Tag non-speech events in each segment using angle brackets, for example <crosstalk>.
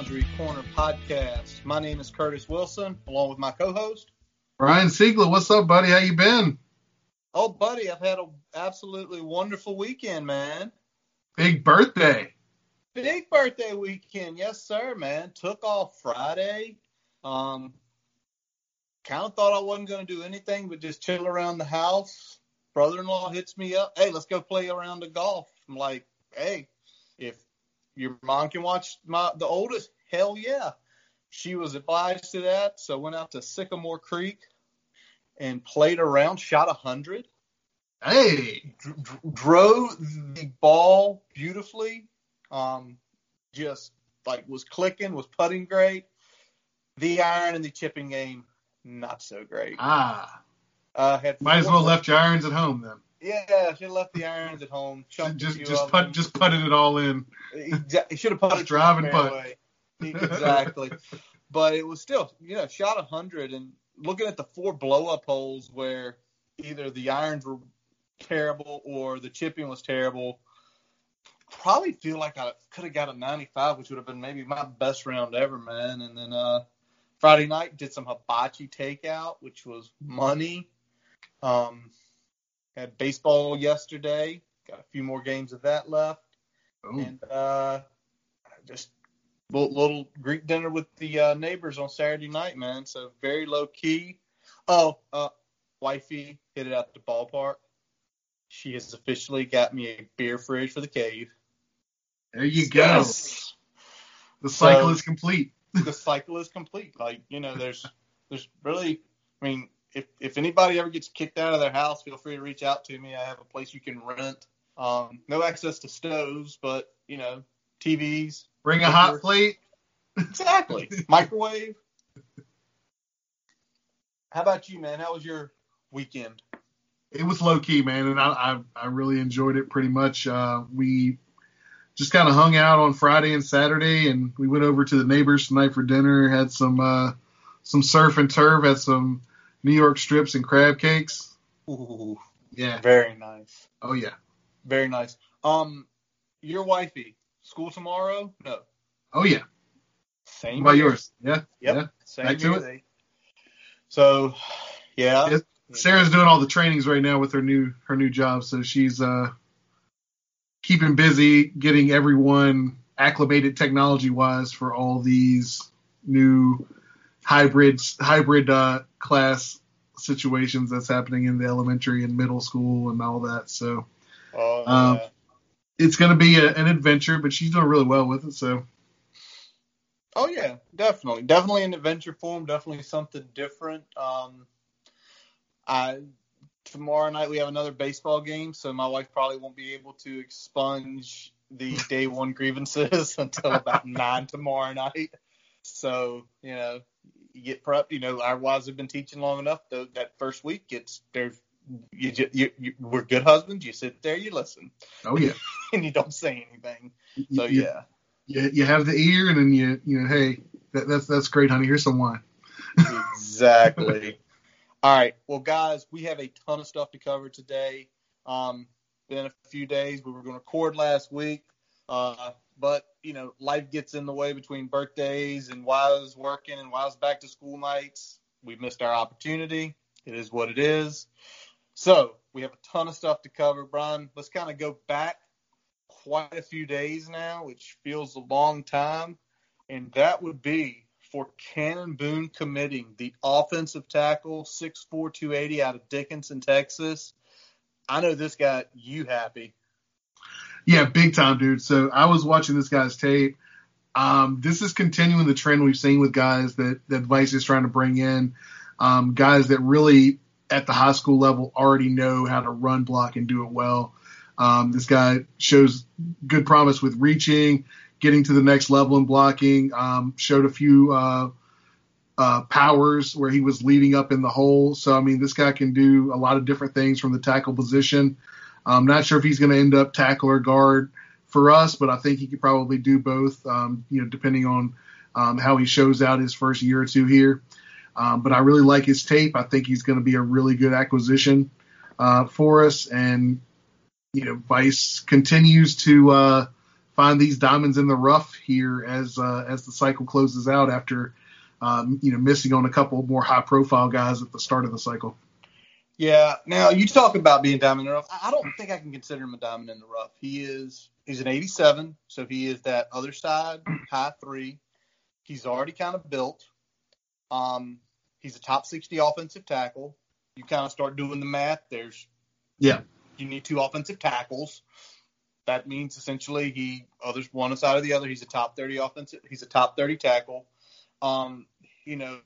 Boundary Corner podcast. My name is Curtis Wilson, along with my co-host Ryan Siegler. What's up, buddy? How you been? Oh, buddy, I've had an absolutely wonderful weekend, man. Big birthday. Big birthday weekend, yes, sir, man. Took off Friday. Um, kind of thought I wasn't going to do anything but just chill around the house. Brother-in-law hits me up. Hey, let's go play around the golf. I'm like, hey, if your mom can watch my the oldest, hell yeah. She was obliged to that, so went out to Sycamore Creek and played around, shot a hundred. Hey, dr- drove the ball beautifully. Um, just like was clicking, was putting great. The iron and the chipping game, not so great. Ah, uh, had might as well left your irons at home then. Yeah, should have left the irons at home. Just just put just putted it all in. He should have put it driving putt. <laughs> Exactly, but it was still you know shot a hundred and looking at the four blow up holes where either the irons were terrible or the chipping was terrible. Probably feel like I could have got a 95, which would have been maybe my best round ever, man. And then uh, Friday night did some hibachi takeout, which was money. Um, had baseball yesterday. Got a few more games of that left. Ooh. And uh, just little, little Greek dinner with the uh, neighbors on Saturday night, man. So very low key. Oh, uh, wifey hit it at the ballpark. She has officially got me a beer fridge for the cave. There you go. Yes. The cycle so, is complete. the cycle is complete. Like you know, there's there's really, I mean, if if anybody ever gets kicked out of their house, feel free to reach out to me. I have a place you can rent. Um, no access to stoves, but you know, TVs. Bring a hot plate. Exactly. <laughs> Microwave. How about you, man? How was your weekend? It was low key, man, and I I, I really enjoyed it pretty much. Uh, we just kind of hung out on Friday and Saturday, and we went over to the neighbors tonight for dinner. Had some uh, some surf and turf. Had some New York strips and crab cakes. Ooh, yeah. Very nice. Oh yeah. Very nice. Um, your wifey, school tomorrow? No. Oh yeah. Same. About yours? Yeah. Yep. Yeah. Same Back to it. So, yeah. yeah. Sarah's doing all the trainings right now with her new her new job, so she's uh keeping busy getting everyone acclimated technology wise for all these new hybrid hybrid uh, class situations that's happening in the elementary and middle school and all that. So oh, um, yeah. it's going to be a, an adventure, but she's doing really well with it. So. Oh yeah, definitely, definitely an adventure for him. Definitely something different. Um, I tomorrow night we have another baseball game, so my wife probably won't be able to expunge the <laughs> day one grievances <laughs> until about nine tomorrow night. So you know, you get prepped. You know, our wives have been teaching long enough. Though that first week, it's there's you, just, you, you, we're good husbands. You sit there, you listen. Oh yeah, <laughs> and you don't say anything. So you, yeah, you, you have the ear, and then you you know, hey, that, that's that's great, honey. Here's some wine. exactly. <laughs> All right, well, guys, we have a ton of stuff to cover today. Um, been a few days. We were going to record last week. Uh, but you know, life gets in the way between birthdays and while I was working and while I was back to school nights. We missed our opportunity. It is what it is. So we have a ton of stuff to cover, Brian. Let's kind of go back quite a few days now, which feels a long time, and that would be for Cannon Boone committing the offensive tackle, 6'4", 280 out of Dickinson, Texas. I know this got you happy. Yeah, big time, dude. So I was watching this guy's tape. Um, this is continuing the trend we've seen with guys that that Vice is trying to bring in, um, guys that really at the high school level already know how to run block and do it well. Um, this guy shows good promise with reaching, getting to the next level in blocking. Um, showed a few uh, uh, powers where he was leading up in the hole. So I mean, this guy can do a lot of different things from the tackle position. I'm not sure if he's going to end up tackle or guard for us, but I think he could probably do both. Um, you know, depending on um, how he shows out his first year or two here. Um, but I really like his tape. I think he's going to be a really good acquisition uh, for us. And you know, Vice continues to uh, find these diamonds in the rough here as uh, as the cycle closes out after um, you know missing on a couple more high profile guys at the start of the cycle. Yeah. Now you talk about being diamond in the rough. I don't think I can consider him a diamond in the rough. He is he's an 87, so he is that other side <clears throat> high three. He's already kind of built. Um, he's a top 60 offensive tackle. You kind of start doing the math. There's yeah. You need two offensive tackles. That means essentially he others one side or the other. He's a top 30 offensive. He's a top 30 tackle. Um, you know,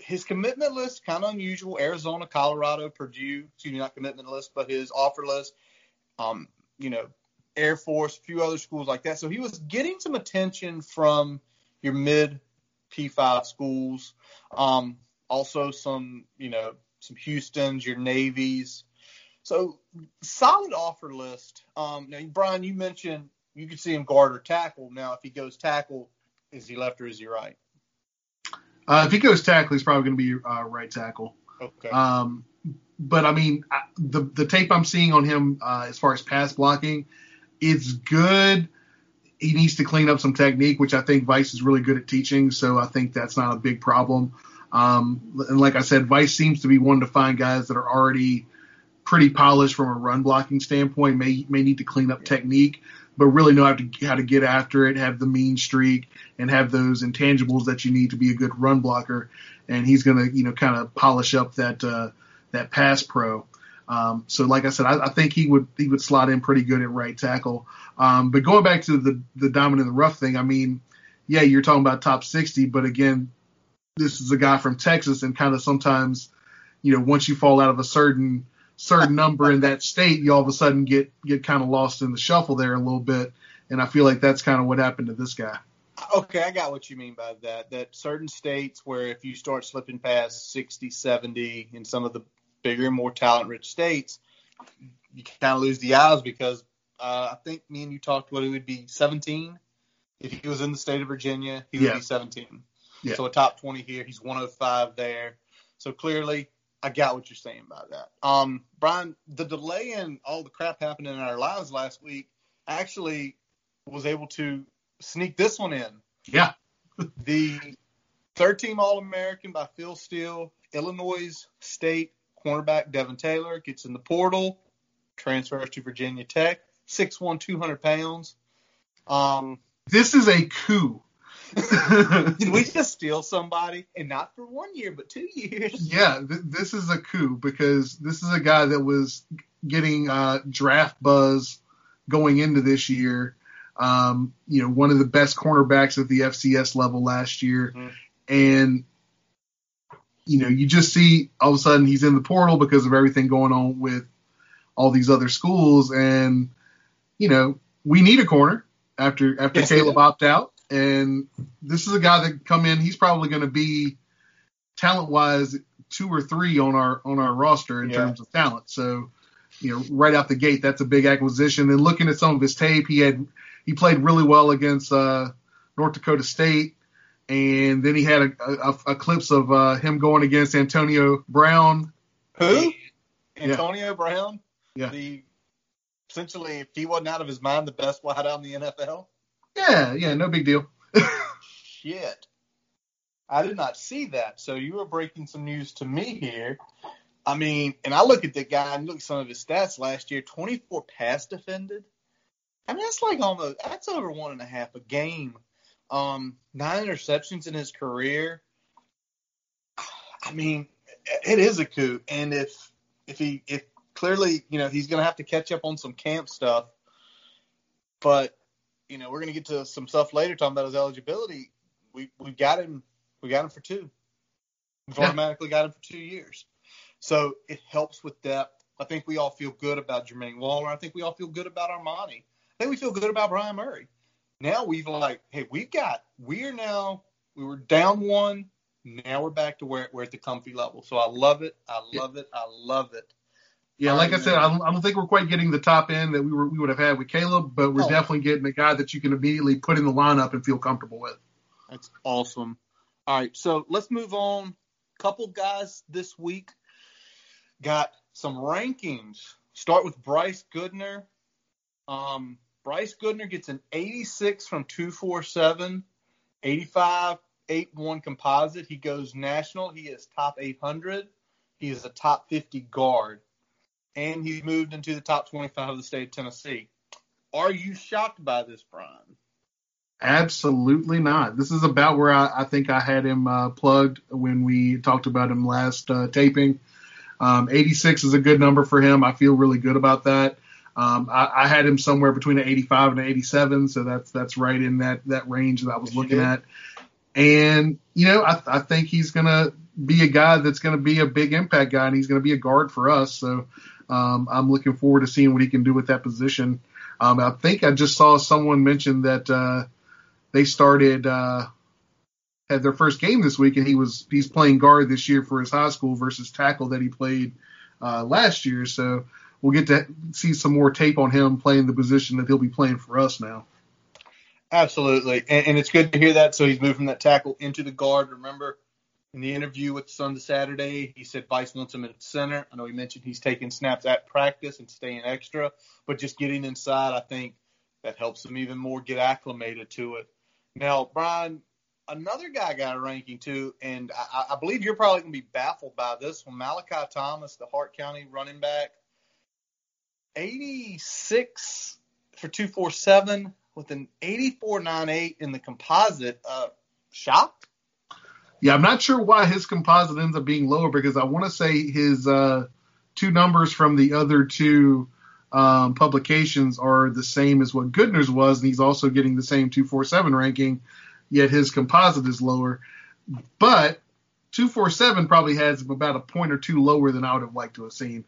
his commitment list kind of unusual. Arizona, Colorado, Purdue. Excuse me, not commitment list, but his offer list. Um, you know, Air Force, a few other schools like that. So he was getting some attention from your mid P5 schools. Um, also some, you know, some Houston's, your Navies. So solid offer list. Um, now, Brian, you mentioned you could see him guard or tackle. Now, if he goes tackle, is he left or is he right? Uh, if he goes tackle, he's probably going to be uh, right tackle. Okay. Um, but I mean, the the tape I'm seeing on him uh, as far as pass blocking, it's good. He needs to clean up some technique, which I think Vice is really good at teaching. So I think that's not a big problem. Um, and like I said, Vice seems to be one to find guys that are already pretty polished from a run blocking standpoint. May may need to clean up technique, but really know how to how to get after it, have the mean streak, and have those intangibles that you need to be a good run blocker. And he's gonna you know kind of polish up that uh, that pass pro. Um, so like I said, I, I, think he would he would slot in pretty good at right tackle. Um, but going back to the the in the rough thing, I mean, yeah, you're talking about top 60, but again, this is a guy from Texas, and kind of sometimes, you know, once you fall out of a certain certain number in that state, you all of a sudden get get kind of lost in the shuffle there a little bit. And I feel like that's kind of what happened to this guy. Okay, I got what you mean by that. That certain states where if you start slipping past 60, 70 in some of the bigger and more talent rich states, you kind of lose the eyes because uh, I think me and you talked what it would be 17 if he was in the state of Virginia, he would yeah. be 17. Yeah. So a top 20 here, he's 105 there. So clearly, I got what you're saying about that. Um, Brian, the delay in all the crap happening in our lives last week actually was able to sneak this one in. Yeah. <laughs> the third team All American by Phil Steele, Illinois State cornerback Devin Taylor gets in the portal, transfers to Virginia Tech, 6'1", 200 pounds. Um, this is a coup. <laughs> Did we just steal somebody, and not for one year, but two years? Yeah, th- this is a coup because this is a guy that was getting uh, draft buzz going into this year. Um, you know, one of the best cornerbacks at the FCS level last year, mm-hmm. and you know, you just see all of a sudden he's in the portal because of everything going on with all these other schools, and you know, we need a corner after after yes, Caleb opted out, and this is a guy that come in. He's probably going to be talent wise two or three on our on our roster in yeah. terms of talent. So, you know, right out the gate, that's a big acquisition. And looking at some of his tape, he had he played really well against uh, North Dakota State, and then he had a, a, a clips of uh, him going against Antonio Brown. Who? Antonio yeah. Brown. Yeah. The essentially, if he wasn't out of his mind, the best wide out in the NFL. Yeah, yeah, no big deal. Shit. I did not see that. So you were breaking some news to me here. I mean, and I look at the guy and look at some of his stats last year 24 pass defended. I mean, that's like almost, that's over one and a half a game. Um, nine interceptions in his career. I mean, it is a coup. And if, if he, if clearly, you know, he's going to have to catch up on some camp stuff. But you know, we're going to get to some stuff later talking about his eligibility. We we got him we got him for two. We've yeah. automatically got him for two years. So it helps with depth. I think we all feel good about Jermaine Waller. I think we all feel good about Armani. I think we feel good about Brion Murray. Now we've like, hey, we've got we're now we were down one. Now we're back to where we're at the comfy level. So I love it. I love yeah. it. I love it. Yeah, like I said, I don't, I don't, think we're quite getting the top end that we were we would have had with Caleb, but we're oh. definitely getting a guy that you can immediately put in the lineup and feel comfortable with. That's awesome. All right, so let's move on. Couple guys this week got some rankings. Start with Bryce Goodner. Um, Bryce Goodner gets an 86 from 247, 85, 81 composite. He goes national. He is top 800. He is a top 50 guard. And he's moved into the top 25 of the state of Tennessee. Are you shocked by this, Brian? Absolutely not. This is about where I, I think I had him uh, plugged when we talked about him last uh, taping. Um, 86 is a good number for him. I feel really good about that. Um, I, I, had him somewhere between an 85 and an 87, so that's that's right in that that range that I was looking at. And you know, I, I think he's gonna be a guy that's gonna be a big impact guy, and he's gonna be a guard for us. So um, I'm looking forward to seeing what he can do with that position. Um, I think I just saw someone mention that uh, they started uh, had their first game this week, and he was he's playing guard this year for his high school versus tackle that he played uh, last year. So we'll get to see some more tape on him playing the position that he'll be playing for us now. Absolutely, and, and it's good to hear that. So he's moved from that tackle into the guard. Remember, in the interview with Sunday Saturday, he said Vice wants him at center. I know he mentioned he's taking snaps at practice and staying extra, but just getting inside, I think that helps him even more get acclimated to it. Now, Brian, another guy got a ranking too, and I, I believe you're probably going to be baffled by this one. Malachi Thomas, the Hart County running back, 86 for 247 with an 84.98 in the composite. Uh, shocked? Yeah, I'm not sure why his composite ends up being lower because I want to say his uh, two numbers from the other two um, publications are the same as what Goodner's was, and he's also getting the same 247 ranking, yet his composite is lower. But 247 probably has about a point or two lower than I would have liked to have seen.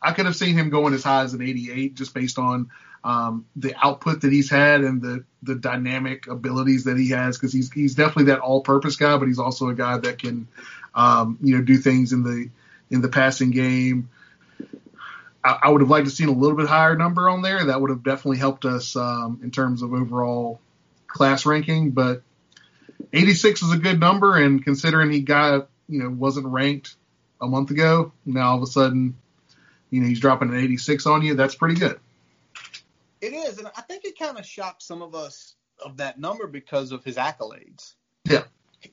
I could have seen him going as high as an 88 just based on um, the output that he's had and the the dynamic abilities that he has because he's he's definitely that all-purpose guy, but he's also a guy that can um, you know do things in the in the passing game. I, I would have liked to seen a little bit higher number on there. That would have definitely helped us um, in terms of overall class ranking. But 86 is a good number, and considering he got you know wasn't ranked a month ago, now all of a sudden you know he's dropping an 86 on you. That's pretty good. It is, and I think it kind of shocked some of us of that number because of his accolades. Yeah.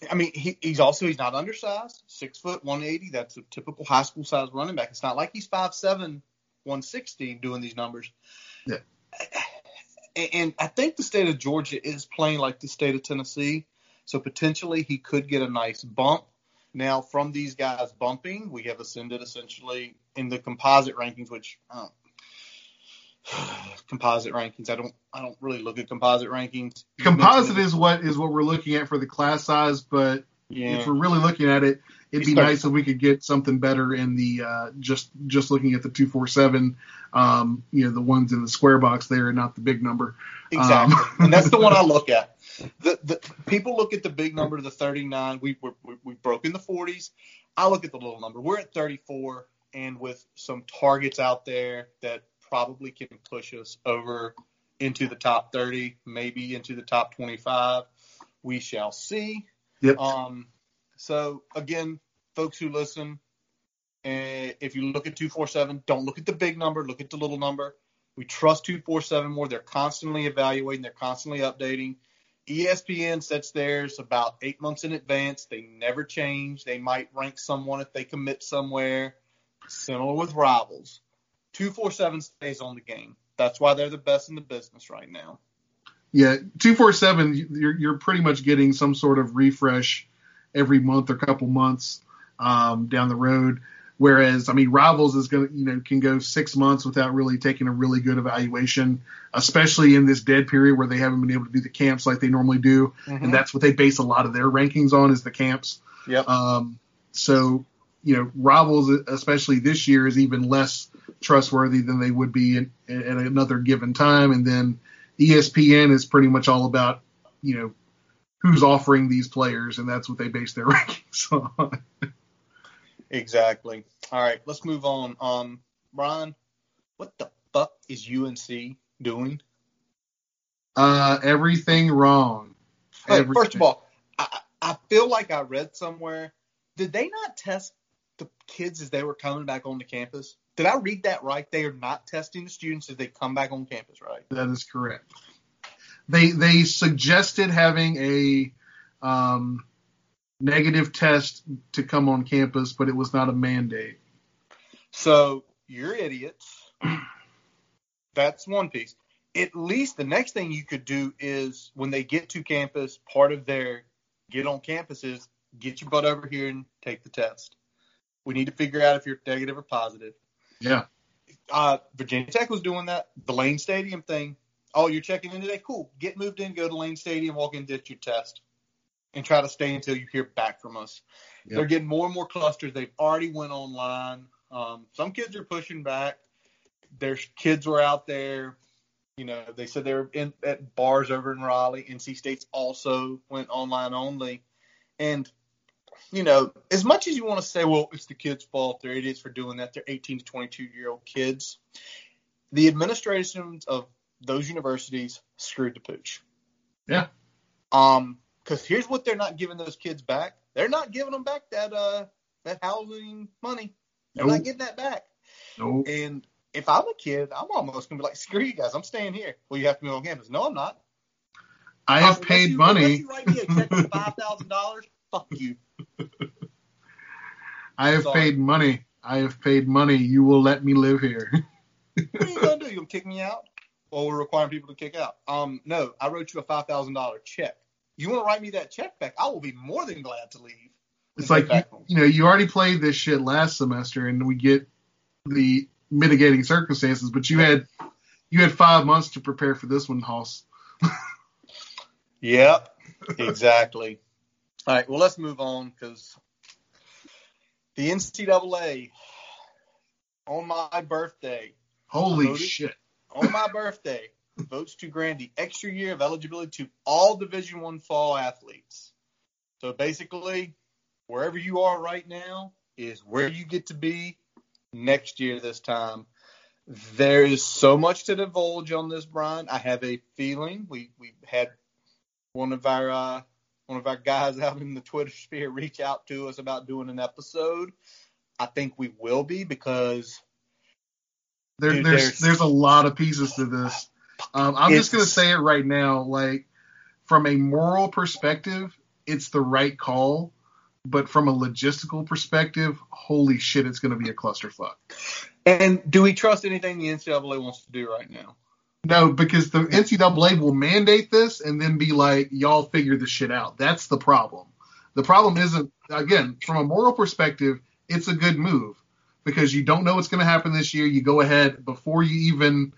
I mean, he, he's also he's not undersized, six foot, 180. That's a typical high school size running back. It's not like he's five seven, 160 doing these numbers. Yeah. And I think the state of Georgia is playing like the state of Tennessee, so potentially he could get a nice bump. Now, from these guys bumping, we have ascended essentially in the composite rankings, which um, <sighs> composite rankings. I don't I don't really look at composite rankings. Composite is what is what we're looking at for the class size, but yeah. if we're really looking at it, it'd be nice if we could get something better in the uh, just just looking at the two four seven, um, you know, the ones in the square box there, and not the big number. Exactly, um, <laughs> and that's the one I look at. The, the people look at the big number, the 39. We we we've broken the 40s. I look at the little number. We're at 34, and with some targets out there that probably can push us over into the top 30, maybe into the top 25. We shall see. Yep. Um, so again, folks who listen, uh, if you look at 247, don't look at the big number, look at the little number. We trust 247 more. They're constantly evaluating, they're constantly updating. ESPN sets theirs about eight months in advance. They never change. They might rank someone if they commit somewhere. Similar with rivals. 247 stays on the game. That's why they're the best in the business right now. Yeah, 247, you're, you're pretty much getting some sort of refresh every month or couple months um, down the road. Whereas, I mean, Rivals is going to, you know, can go six months without really taking a really good evaluation, especially in this dead period where they haven't been able to do the camps like they normally do. Mm-hmm. And that's what they base a lot of their rankings on is the camps. Yep. Um, so, you know, Rivals, especially this year, is even less trustworthy than they would be at, at another given time. And then ESPN is pretty much all about, you know, who's offering these players, and that's what they base their <laughs> rankings on. exactly. All right, let's move on. Um, Brian, what the fuck is UNC doing? Uh, everything wrong. Everything. First of all, I, I feel like I read somewhere. Did they not test the kids as they were coming back onto campus? did I read that right? They are not testing the students as they come back on campus, right? That is correct. They they suggested having a um, negative test to come on campus, but it was not a mandate. So you're idiots. <clears throat> That's one piece. At least the next thing you could do is when they get to campus, part of their get on campus is get your butt over here and take the test. We need to figure out if you're negative or positive. Yeah. Uh, Virginia Tech was doing that. The Lane Stadium thing. Oh, you're checking in today? Cool. Get moved in, go to Lane Stadium, walk in, get your test, and try to stay until you hear back from us. Yep. They're getting more and more clusters. They've already went online. Um, some kids are pushing back. Their kids were out there. You know, they said they were in at bars over in Raleigh. NC State's also went online only, and you know, as much as you want to say, well, it's the kids' fault, they're idiots for doing that. They're 18 to 22 year old kids. The administrations of those universities screwed the pooch. Yeah. Um, because here's what they're not giving those kids back. They're not giving them back that uh that housing money. They're Nope. not getting that back. Nope. And if I'm a kid, I'm almost gonna be like, screw you guys, I'm staying here. Well, you have to move on campus. No, I'm not. I have paid you- money. You write me a check for <laughs> five thousand dollars, fuck you. I have Sorry. paid money. I have paid money. You will let me live here. <laughs> What are you gonna do? You gonna kick me out? Well, we're requiring people to kick out. Um, no, I wrote you a five thousand dollar check. You want to write me that check back? I will be more than glad to leave. It's like home. you know, you already played this shit last semester, and we get the mitigating circumstances, but you had you had five months to prepare for this one, Hoss. <laughs> Yep, exactly. All right, well, let's move on because the NCAA on my birthday, Holy Voted? shit! on my birthday, votes to grant the extra year of eligibility to all Division One fall athletes. So basically, wherever you are right now is where you get to be next year. This time, there is so much to divulge on this, Brian. I have a feeling we we had one of our uh, one of our guys out in the Twitter <laughs> sphere reach out to us about doing an episode. I think we will be because There, Dude, there's there's- there's a lot of pieces to this. Um, I'm just gonna say it right now. Like from a moral perspective, it's the right call, but from a logistical perspective, holy shit, it's gonna be a clusterfuck. And do we trust anything the NCAA wants to do right now? No, because the NCAA will mandate this and then be like, y'all figure this shit out. That's the problem. The problem isn't, again, from a moral perspective, it's a good move because you don't know what's going to happen this year. You go ahead before you even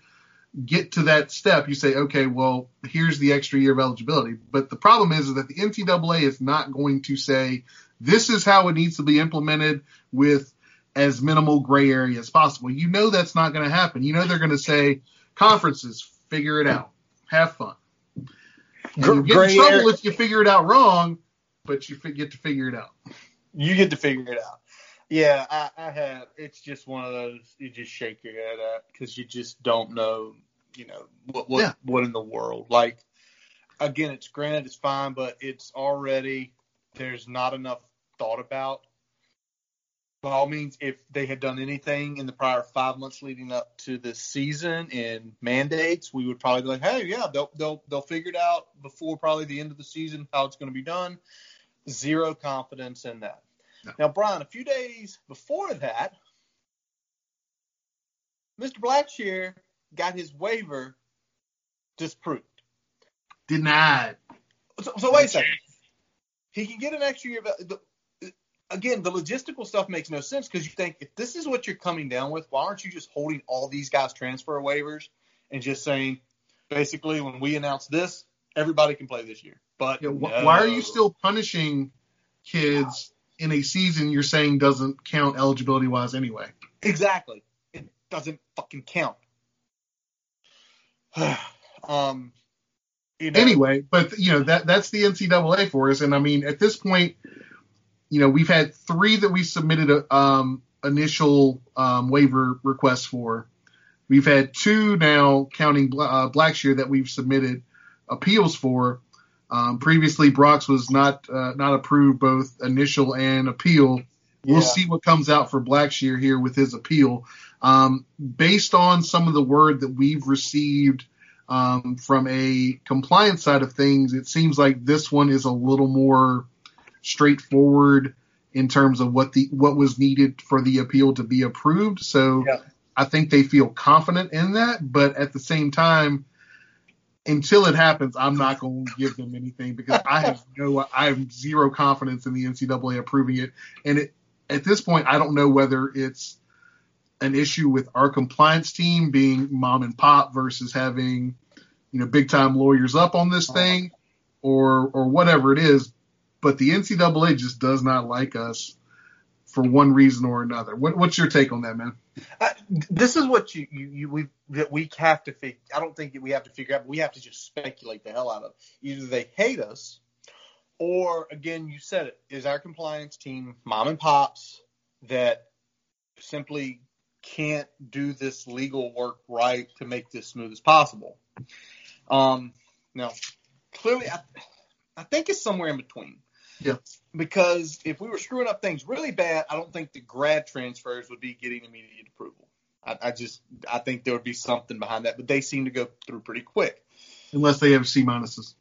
get to that step. You say, okay, well, here's the extra year of eligibility. But the problem is, is that the NCAA is not going to say, this is how it needs to be implemented with as minimal gray area as possible. You know that's not going to happen. You know they're going to say, conferences, figure it out, have fun. You get Gray in trouble area- if you figure it out wrong, but you get to figure it out. You get to figure it out. Yeah, I, I have. It's just one of those you just shake your head at because you just don't know, you know, what what Yeah. what in the world. Like again, it's granted, it's fine, but it's already there's not enough thought about. By all means, if they had done anything in the prior five months leading up to this season and mandates, we would probably be like, hey, yeah, they'll they'll they'll figure it out before probably the end of the season how it's going to be done. Zero confidence in that. No. Now, Brian, a few days before that, Mr. Blackshear got his waiver disproved. Denied. So, so wait a second. He can get an extra year. Of, the, again, the logistical stuff makes no sense because you think if this is what you're coming down with, why aren't you just holding all these guys transfer waivers and just saying, basically, when we announce this, everybody can play this year. But Yeah, wh- no. Why are you still punishing kids in a season you're saying doesn't count eligibility wise anyway? Exactly. It doesn't fucking count. <sighs> um, you know, Anyway, but you know that that's the NCAA for us, and I mean at this point, you know we've had three that we submitted a, um, initial um, waiver requests for. We've had two now, counting uh, Blackshear, that we've submitted appeals for. Um, previously, Brox was not uh, not approved both initial and appeal. We'll Yeah. see what comes out for Blackshear here with his appeal. Um, based on some of the word that we've received um, from a compliance side of things, it seems like this one is a little more straightforward in terms of what the what was needed for the appeal to be approved. So yeah. I think they feel confident in that, but at the same time, until it happens, I'm not going to give them anything because I have <laughs> no, I have zero confidence in the NCAA approving it. And it, at this point, I don't know whether it's an issue with our compliance team being mom and pop versus having, you know, big time lawyers up on this uh-huh. thing or, or whatever it is. But the NCAA just does not like us for one reason or another. What, what's your take on that, man? Uh, this is what you, you, you we that we have to figure. I don't think we have to figure out. We have to just speculate the hell out of. It. Either they hate us, or again, you said it is our compliance team, mom and pops that simply can't do this legal work right to make this smooth as possible. Um, now, clearly, I, I think it's somewhere in between. Yeah. Because if we were screwing up things really bad, I don't think the grad transfers would be getting immediate approval. I, I just I think there would be something behind that, but they seem to go through pretty quick. Unless they have C minuses.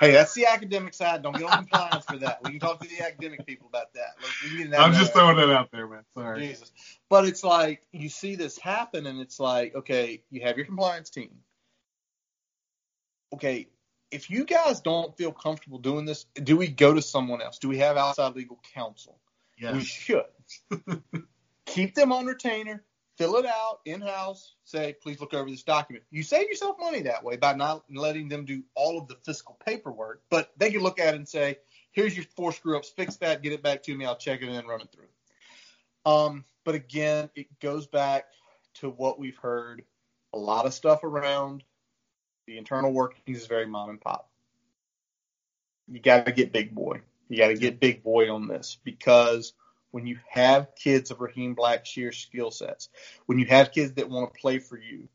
hey, that's the academic side. Don't get on compliance for that. We can talk to the academic people about that. Like, that I'm just throwing that out there, man. Sorry. Jesus. But it's like you see this happen, and it's like, okay, you have your compliance team. Okay, if you guys don't feel comfortable doing this, do we go to someone else? Do we have outside legal counsel? Yes. We should. <laughs> Keep them on retainer, fill it out in house, say, please look over this document. You save yourself money that way by not letting them do all of the fiscal paperwork, but they can look at it and say, here's your four screw ups, fix that, get it back to me, I'll check it and run it through. Um, but again, it goes back to what we've heard a lot of stuff around the internal workings is very mom and pop. You got to get big boy. You got to get big boy on this because when you have kids of Raheem Blackshear's skill sets, when you have kids that want to play for you,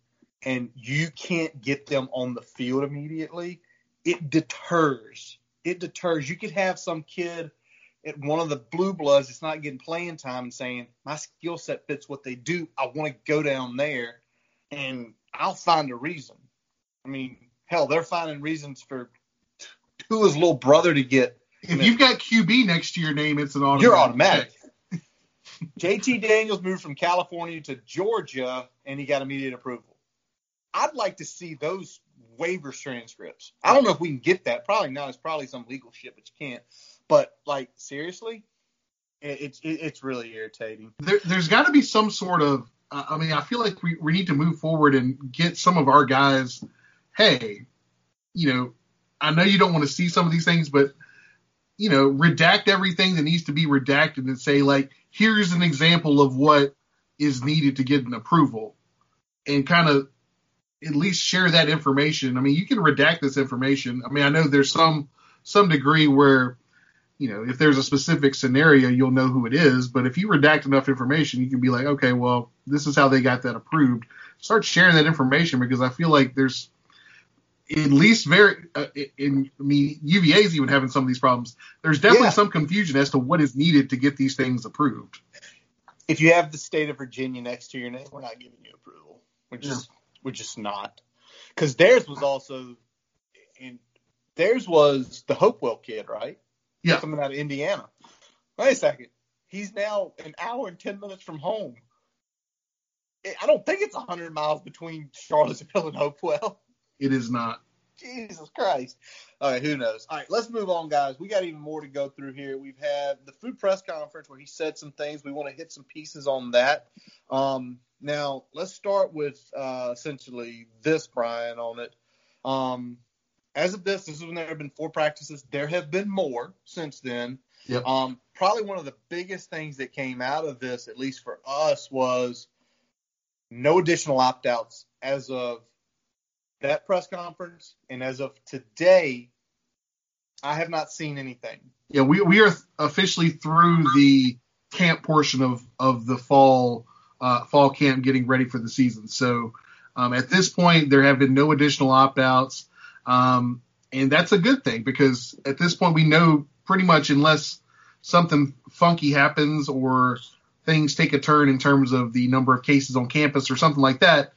and you can't get them on the field immediately, it deters. It deters. You could have some kid at one of the blue bloods that's not getting playing time and saying, My skill set fits what they do. I want to go down there and I'll find a reason. I mean, hell, they're finding reasons for Tua's little brother to get. If you've got QB next to your name, it's an automatic. You're automatic. <laughs> JT Daniels moved from California to Georgia, and he got immediate approval. I'd like to see those waiver transcripts. I don't know if we can get that. Probably not. It's probably some legal shit, but you can't. But like seriously, it's it, it's really irritating. There, has got to be some sort of. I mean, I feel like we, we need to move forward and get some of our guys hey, you know, I know you don't want to see some of these things, but you know, redact everything that needs to be redacted and say like, here's an example of what is needed to get an approval, and kind of at least share that information. I mean, you can redact this information. I mean, I know there's some some degree where you know, if there's a specific scenario, you'll know who it is. But if you redact enough information, you can be like, okay, well, this is how they got that approved. Start sharing that information because I feel like there's at least very uh, in I mean UVA is even having some of these problems. There's definitely yeah. some confusion as to what is needed to get these things approved. If you have the state of Virginia next to your name, we're not giving you approval. We're just yeah. we're just not. Because theirs was also in theirs was the Hopewell kid, right? Yeah. Coming out of Indiana. Wait a second. He's now an hour and ten minutes from home. I don't think it's hundred miles between Charlottesville and Hopewell. It is not. Jesus Christ. All right, who knows? All right, let's move on, guys. We got even more to go through here. We've had the food press conference where he said some things. We want to hit some pieces on that. Um, now, let's start with uh, essentially this, Brian, on it. Um, as of this, this is when there have been four practices. There have been more since then. Yep. Um, probably one of the biggest things that came out of this, at least for us, was no additional opt outs as of that press conference, and as of today, I have not seen anything. Yeah, we, we are officially through the camp portion of, of the fall uh, fall camp, getting ready for the season. So um, at this point, there have been no additional opt outs, um, and that's a good thing because at this point we know pretty much unless something funky happens or things take a turn in terms of the number of cases on campus or something like that,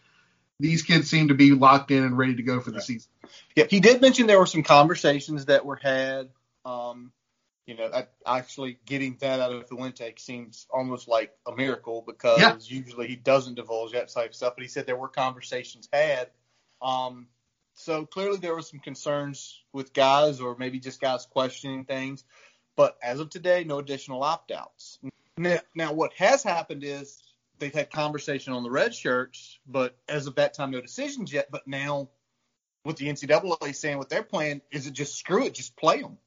these kids seem to be locked in and ready to go for the season. Yeah, he did mention there were some conversations that were had. Um, you know, actually getting that out of Fuente seems almost like a miracle because yeah. usually he doesn't divulge that type of stuff. But he said there were conversations had. Um, so clearly there were some concerns with guys, or maybe just guys questioning things. But as of today, no additional opt outs. Now, now, what has happened is they've had conversation on the red shirts, but as of that time, no decisions yet. But now, with the NCAA saying what they're playing, is it just screw it, just play them?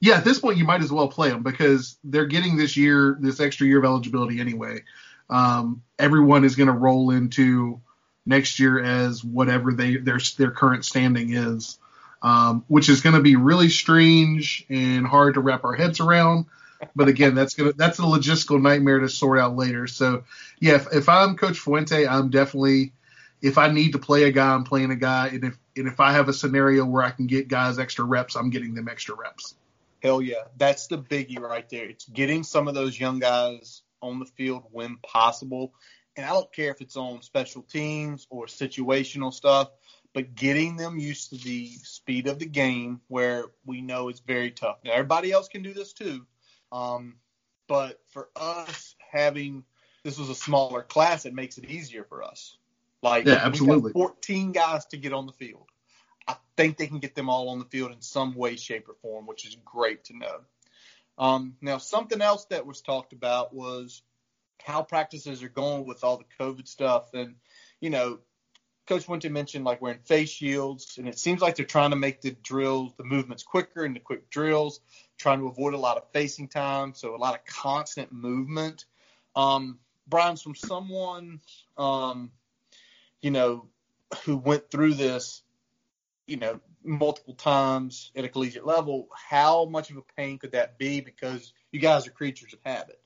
Yeah, at this point, you might as well play them because they're getting this year, this extra year of eligibility anyway. Um, everyone is going to roll into next year as whatever they their their current standing is, um, which is going to be really strange and hard to wrap our heads around but again, that's gonna that's a logistical nightmare to sort out later. So yeah, if, if I'm Coach Fuente, I'm definitely if I need to play a guy, I'm playing a guy, and if and if I have a scenario where I can get guys extra reps, I'm getting them extra reps. Hell yeah, that's the biggie right there. It's getting some of those young guys on the field when possible, and I don't care if it's on special teams or situational stuff, but getting them used to the speed of the game where we know it's very tough. Now everybody else can do this too, um, but for us having this was a smaller class, it makes it easier for us. Like yeah, absolutely. 14 guys to get on the field. I think they can get them all on the field in some way, shape, or form, which is great to know. Um, now, something else that was talked about was how practices are going with all the COVID stuff. And, you know, Coach Fuente mentioned like wearing face shields, and it seems like they're trying to make the drills, the movements quicker and the quick drills, trying to avoid a lot of facing time, so a lot of constant movement. Um, Brian's from someone, um, you know, who went through this, you know, multiple times at a collegiate level. How much of a pain could that be? Because you guys are creatures of habit.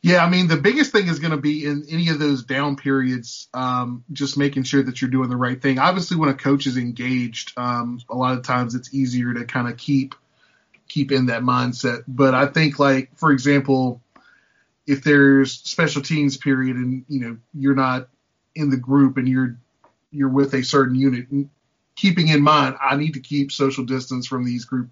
Yeah, I mean, the biggest thing is going to be in any of those down periods, um, just making sure that you're doing the right thing. Obviously, when a coach is engaged, um, a lot of times it's easier to kind of keep keep in that mindset. But I think, like for example, if there's special teams period and you know you're not in the group and you're you're with a certain unit, keeping in mind I need to keep social distance from these group.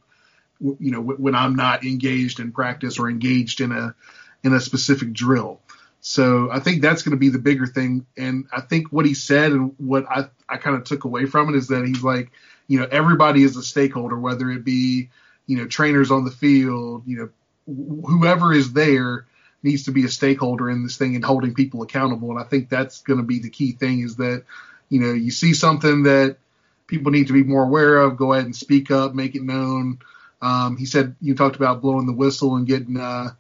You know, when I'm not engaged in practice or engaged in a in a specific drill. So I think that's going to be the bigger thing. And I think what he said and what I, I kind of took away from it is that he's like, you know, everybody is a stakeholder, whether it be, you know, trainers on the field, you know, whoever is there needs to be a stakeholder in this thing and holding people accountable. And I think that's going to be the key thing is that, you know, you see something that people need to be more aware of, go ahead and speak up, make it known. Um, he said you talked about blowing the whistle and getting, uh,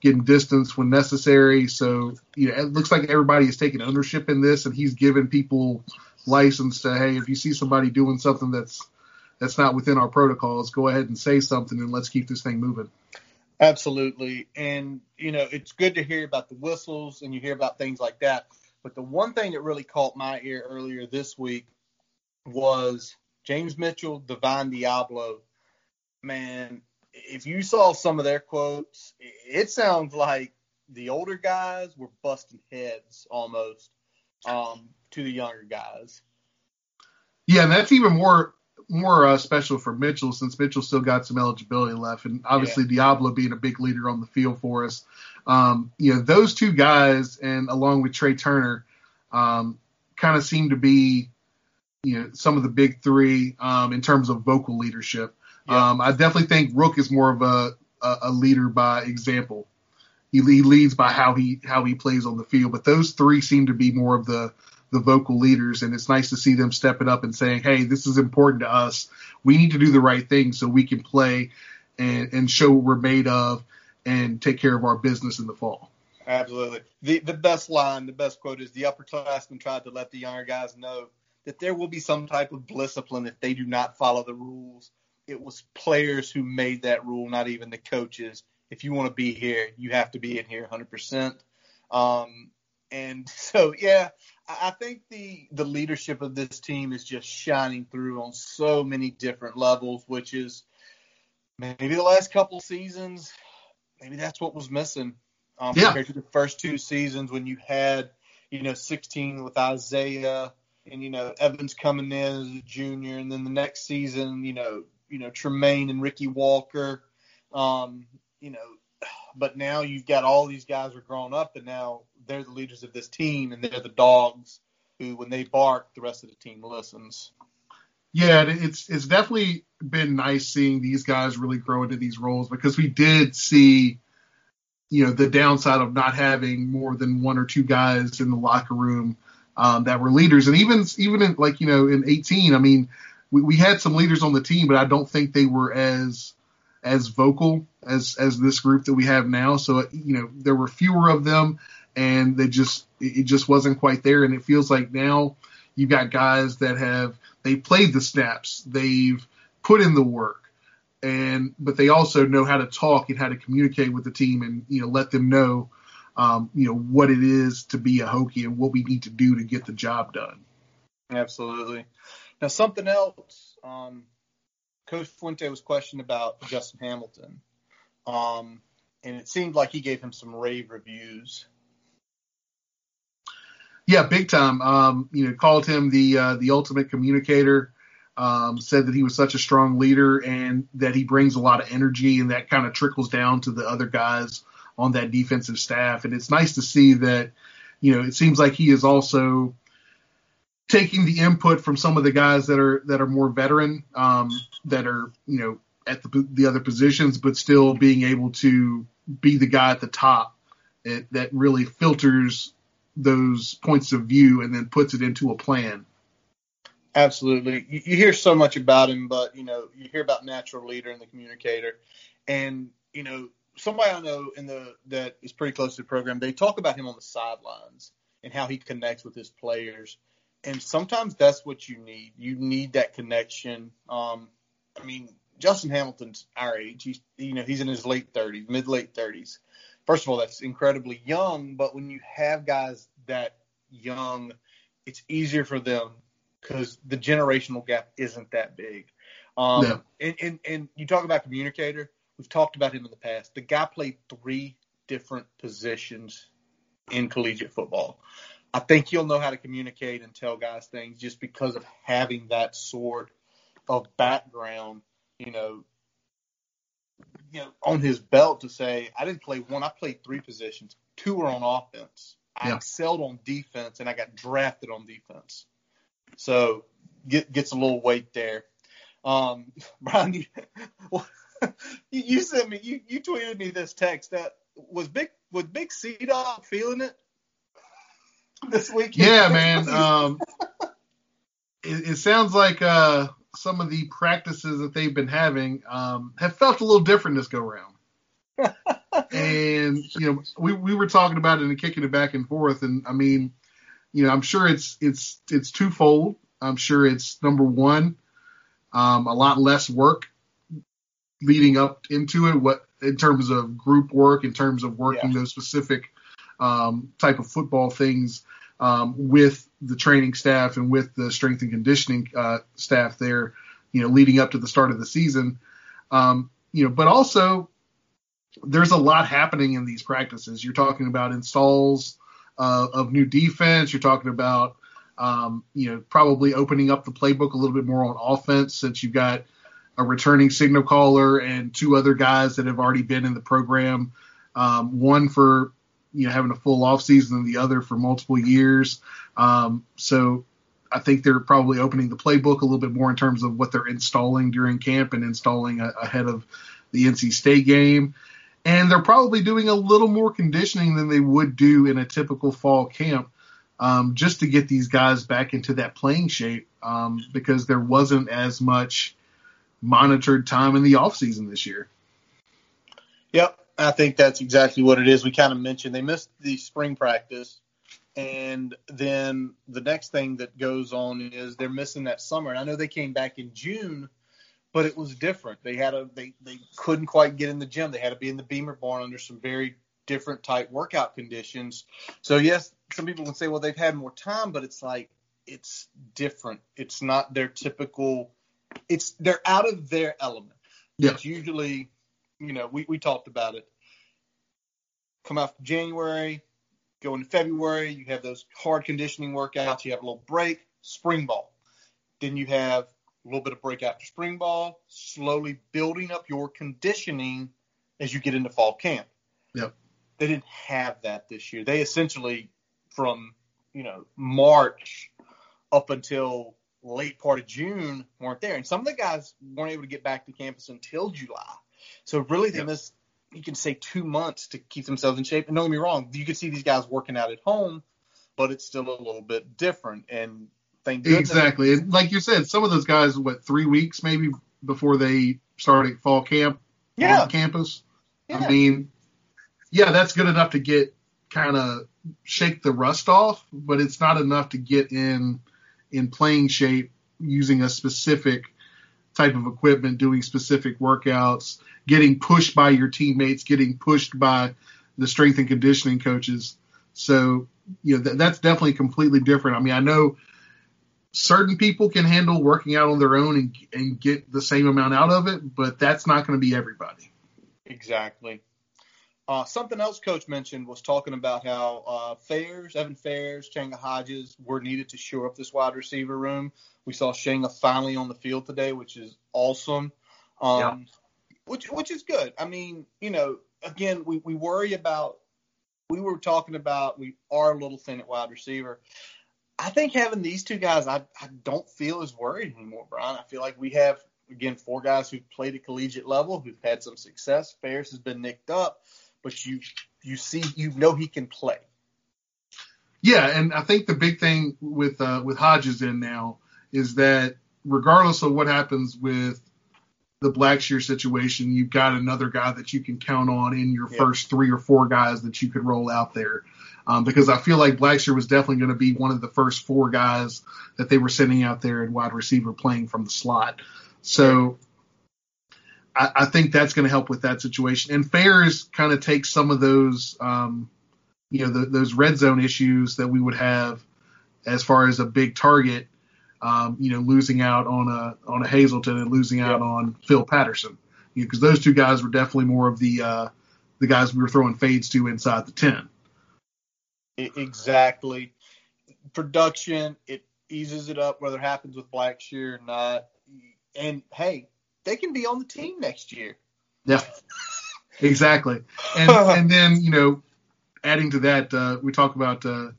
getting distance when necessary. So you know, it looks like everybody is taking ownership in this, and he's giving people license to hey, if you see somebody doing something that's that's not within our protocols, go ahead and say something, and let's keep this thing moving. Absolutely, and you know, it's good to hear about the whistles and you hear about things like that. But the one thing that really caught my ear earlier this week was James Mitchell, Divine Deablo. Man, if you saw some of their quotes, it sounds like the older guys were busting heads almost um, to the younger guys. Yeah, and that's even more more uh, special for Mitchell since Mitchell still got some eligibility left, and obviously yeah. Deablo being a big leader on the field for us. Um, you know, those two guys, and along with Tre Turner, um, kind of seem to be, you know, some of the big three um, in terms of vocal leadership. Yeah. Um, I definitely think Rook is more of a, a, a leader by example. He, he, leads by how he how he plays on the field, but those three seem to be more of the the vocal leaders, and it's nice to see them stepping up and saying, "Hey, this is important to us. We need to do the right thing so we can play and and show what we're made of and take care of our business in the fall." Absolutely. The the best line, the best quote is the upperclassmen tried to let the younger guys know that there will be some type of discipline if they do not follow the rules it was players who made that rule, not even the coaches. If you want to be here, you have to be in here 100%. Um, and so, yeah, I think the the leadership of this team is just shining through on so many different levels, which is maybe the last couple seasons, maybe that's what was missing. um, yeah. compared to the first two seasons when you had, you know, 16 with Isaiah and you know Evans coming in as a junior, and then the next season, you know, you know Tremaine and Ricky Walker, um, you know, but now you've got all these guys are grown up, and now they're the leaders of this team, and they're the dogs who, when they bark, the rest of the team listens. Yeah, it's it's definitely been nice seeing these guys really grow into these roles because we did see, you know, the downside of not having more than one or two guys in the locker room um, that were leaders, and even even in like you know in 18, I mean, we, we had some leaders on the team, but I don't think they were as as vocal as as this group that we have now. So you know there were fewer of them, and they just it just wasn't quite there. And it feels like now you've got guys that have they played the snaps, they've put in the work, and but they also know how to talk and how to communicate with the team and you know let them know um, you know what it is to be a Hokie and what we need to do to get the job done. Absolutely. Now something else, um, Coach Fuente was questioned about Justin Hamilton, um, and it seemed like he gave him some rave reviews. Yeah, big time. Um, you know, called him the uh, the ultimate communicator. Um, said that he was such a strong leader and that he brings a lot of energy, and that kind of trickles down to the other guys on that defensive staff. And it's nice to see that, you know, it seems like he is also taking the input from some of the guys that are that are more veteran, um, that are you know at the the other positions, but still being able to be the guy at the top it, that really filters those points of view and then puts it into a plan. Absolutely. You, you, hear so much about him, but you know, you hear about natural leader and the communicator. And, you know, somebody I know in the that is pretty close to the program, they talk about him on the sidelines and how he connects with his players. And sometimes that's what you need. You need that connection. Um, I mean, Justin Hamilton's our age. He's you know, he's in his late thirties, mid late thirties first of all, that's incredibly young. But when you have guys that young, it's easier for them because the generational gap isn't that big. Um, and, and, and you talk about communicator. We've talked about him in the past. The guy played three different positions in collegiate football. I think he'll know how to communicate and tell guys things just because of having that sort of background, you know, you know, on his belt to say, I didn't play one, I played three positions. Two were on offense. I yeah. excelled on defense, and I got drafted on defense. So get, gets a little weight there. Um, <laughs> Brian, you, <laughs> you sent me, you, you tweeted me this text that was big, was Big C Dog feeling it this week? Yeah, man. Um, it, it sounds like uh, some of the practices that they've been having um, have felt a little different this go round. <laughs> and you know, we we were talking about it and kicking it back and forth, and I mean, you know, I'm sure it's it's it's twofold. I'm sure it's number one, um, a lot less work leading up into it. What in terms of group work, in terms of working yeah. those specific um, type of football things um, with the training staff and with the strength and conditioning uh, staff there, you know, leading up to the start of the season. Um, you know, but also there's a lot happening in these practices. You're talking about installs uh, of new defense. You're talking about, um, you know, probably opening up the playbook a little bit more on offense since you've got a returning signal caller and two other guys that have already been in the program. Um, one for you know having a full off season and the other for multiple years. Um, so I think they're probably opening the playbook a little bit more in terms of what they're installing during camp and installing a, ahead of the NC State game. And they're probably doing a little more conditioning than they would do in a typical fall camp, um, just to get these guys back into that playing shape, um, because there wasn't as much monitored time in the off season this year. Yep, I think that's exactly what it is. We kind of mentioned they missed the spring practice, and then the next thing that goes on is they're missing that summer. And I know they came back in June, but it was different. They had a they they couldn't quite get in the gym. They had to be in the Beamer barn under some very different type workout conditions. So yes, some people can say, well, they've had more time, but it's like it's different. It's not their typical. It's they're out of their element. Yeah. It's usually you know, we, we talked about it. come out January, go into February, you have those hard conditioning workouts, you have a little break, spring ball. Then you have a little bit of break after spring ball, slowly building up your conditioning as you get into fall camp. Yep. They didn't have that this year. They essentially from, you know, March up until late part of June weren't there. And some of the guys weren't able to get back to campus until July. So really they yep. missed you can say two months to keep themselves in shape. And don't get me wrong, you can see these guys working out at home, but it's still a little bit different. And thank goodness. Exactly. And like you said, some of those guys, what, three weeks maybe before they started fall camp yeah. on campus? Yeah. I mean, yeah, that's good enough to get kind of shake the rust off, but it's not enough to get in in playing shape using a specific type of equipment, doing specific workouts, getting pushed by your teammates, getting pushed by the strength and conditioning coaches. So, you know, th- that's definitely completely different. I mean, I know certain people can handle working out on their own and, and get the same amount out of it, but that's not going to be everybody. Exactly. Uh, something else Coach mentioned was talking about how uh, Fairs, Evan Fairs, Changa Hodges were needed to shore up this wide receiver room. We saw Changa finally on the field today, which is awesome. Um, yeah. Which which is good. I mean, you know, again, we, we worry about. We were talking about we are a little thin at wide receiver. I think having these two guys, I, I don't feel as worried anymore, Brian. I feel like we have again four guys who've played at collegiate level, who've had some success. Fairs has been nicked up but you you see you know he can play. Yeah, and I think the big thing with uh, with Hodges in now is that regardless of what happens with the Blackshear situation, you've got another guy that you can count on in your first three or four guys that you could roll out there. Um, because I feel like Blackshear was definitely going to be one of the first four guys that they were sending out there in wide receiver playing from the slot. So I, I think that's going to help with that situation. And Fairs kind of takes some of those, um, you know, the, those red zone issues that we would have as far as a big target, um, you know, losing out on a on a Hazelton and losing out on Phil Patterson, because you know, those two guys were definitely more of the uh, the guys we were throwing fades to inside the ten. Exactly. Production it eases it up whether it happens with Blackshear or not. And hey, they can be on the team next year. Yeah, exactly. And <laughs> and then you know, adding to that, uh, we talk about uh,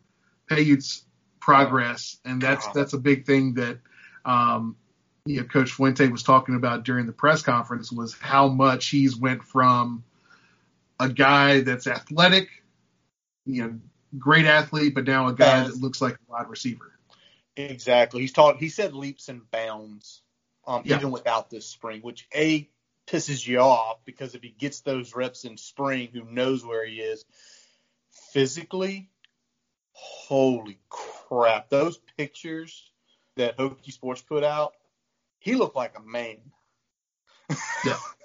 Payoute's progress, and that's that's a big thing that um, you know Coach Fuente was talking about during the press conference was how much he's went from a guy that's athletic, you know, great athlete, but now a guy that looks like a wide receiver. Exactly. He's taught. He said leaps and bounds um, yeah. even without this spring, which a pisses you off because if he gets those reps in spring, who knows where he is physically? Holy crap! Those pictures that Hokie Sports put out, he looked like a man. Yeah. <laughs>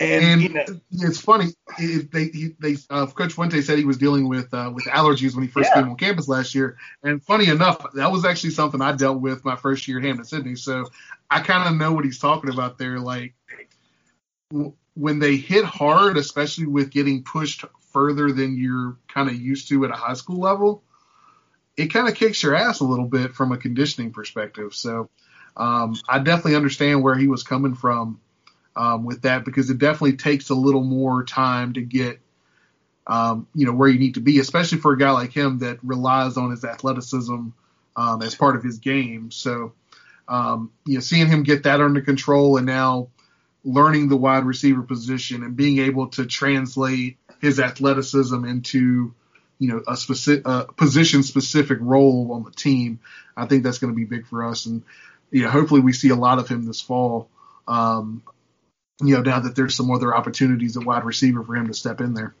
And, and you know, it's funny. they they uh, Coach Fuente said he was dealing with uh, with allergies when he first yeah. came on campus last year. And funny enough, that was actually something I dealt with my first year at Hampden-Sydney. So I kind of know what he's talking about there. Like w- when they hit hard, especially with getting pushed further than you're kind of used to at a high school level, it kind of kicks your ass a little bit from a conditioning perspective. So um, I definitely understand where he was coming from um, with that because it definitely takes a little more time to get um, you know where you need to be, especially for a guy like him that relies on his athleticism um, as part of his game. So um, you know, seeing him get that under control and now learning the wide receiver position and being able to translate his athleticism into you know a specific position specific role on the team, I think that's going to be big for us. And you know, hopefully we see a lot of him this fall. Um, you know, now that there's some other opportunities at wide receiver for him to step in there.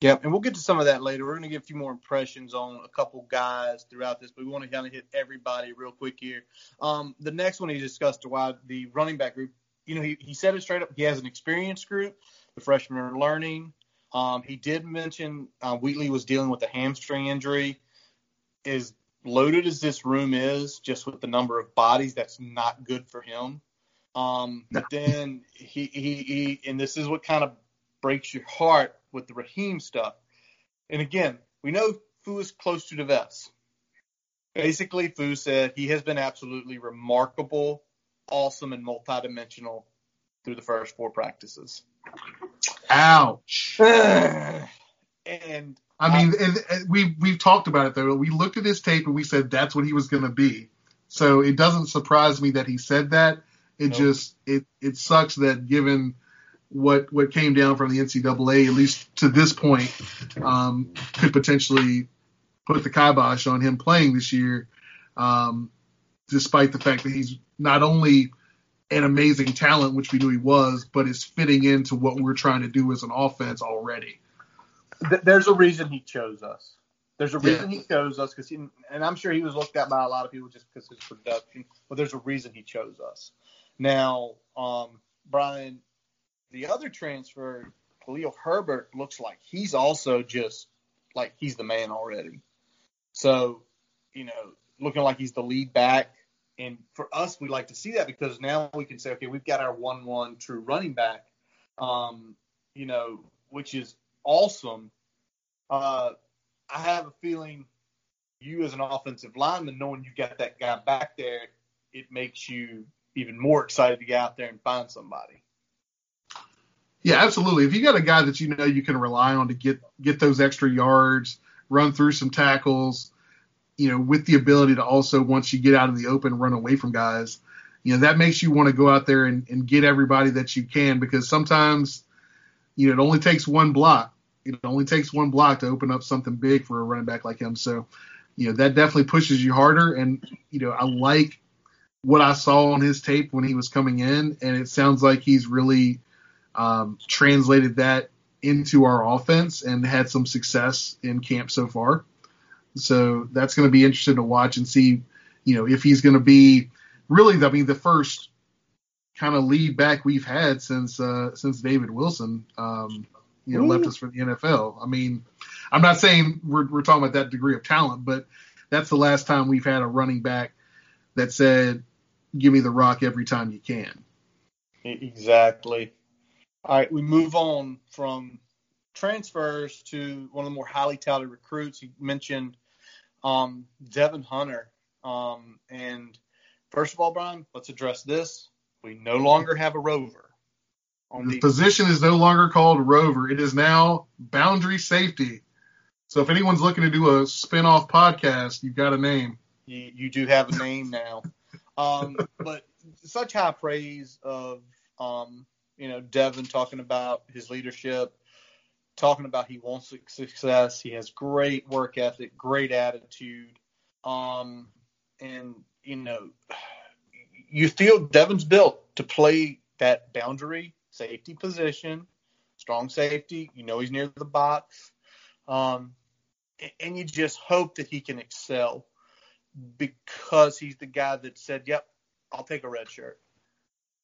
Yeah, and we'll get to some of that later. We're going to give a few more impressions on a couple guys throughout this, but we want to kind of hit everybody real quick here. Um, the next one he discussed why the running back group. You know, he, he said it straight up. He has an experienced group. The freshmen are learning. Um, he did mention uh, Wheatley was dealing with a hamstring injury. As loaded as this room is, just with the number of bodies, that's not good for him. Um, but then he, he, he, and this is what kind of breaks your heart. with the Raheem stuff. And again, we know Fu is close to the vest. Basically, Fu said he has been absolutely remarkable, awesome, and multidimensional through the first four practices. Ouch. <sighs> and I mean, and, and we we've talked about it though. We looked at his tape and we said that's what he was going to be. So it doesn't surprise me that he said that. It nope. just it it sucks that given what what came down from the NCAA, at least to this point, um, could potentially put the kibosh on him playing this year, um, despite the fact that he's not only an amazing talent, which we knew he was, but is fitting into what we're trying to do as an offense already. There's a reason he chose us. There's a reason yeah. he chose us because, and I'm sure he was looked at by a lot of people just because of his production. But there's a reason he chose us. Now, um, Brian, the other transfer, Khalil Herbert, looks like he's also just like he's the man already. So, you know, looking like he's the lead back. And for us, we like to see that because now we can say, okay, we've got our one-one true running back, um, you know, which is awesome. Uh, I have a feeling you as an offensive lineman, knowing you got that guy back there, it makes you even more excited to get out there and find somebody. Yeah, absolutely. If you got a guy that you know you can rely on to get get those extra yards, run through some tackles, you know, with the ability to also once you get out in the open run away from guys, you know, that makes you want to go out there and, and get everybody that you can because sometimes, you know, it only takes one block. It only takes one block to open up something big for a running back like him. So, you know, that definitely pushes you harder. And, you know, I like what I saw on his tape when he was coming in, and it sounds like he's really um, translated that into our offense and had some success in camp so far. So that's going to be interesting to watch and see, you know, if he's going to be really, I mean, the first kind of lead back we've had since uh, since David Wilson, um, you know, Ooh. left us for the NFL. I mean, I'm not saying we're we're talking about that degree of talent, but that's the last time we've had a running back that said, "Give me the rock every time you can." Exactly. All right, we move on from transfers to one of the more highly touted recruits. You mentioned um, Devon Hunter. Um, and first of all, Brian, let's address this. We no longer have a rover. the position is no longer called rover. It is now boundary safety. So if anyone's looking to do a spin-off podcast, you've got a name. You, you do have a name now. Um, but such high praise of um, you know Devon talking about his leadership, talking about he wants success. He has great work ethic, great attitude. Um, and, you know, you feel Devon's built to play that boundary safety position, strong safety. You know, he's near the box. Um, and you just hope that he can excel because he's the guy that said, yep, I'll take a red shirt.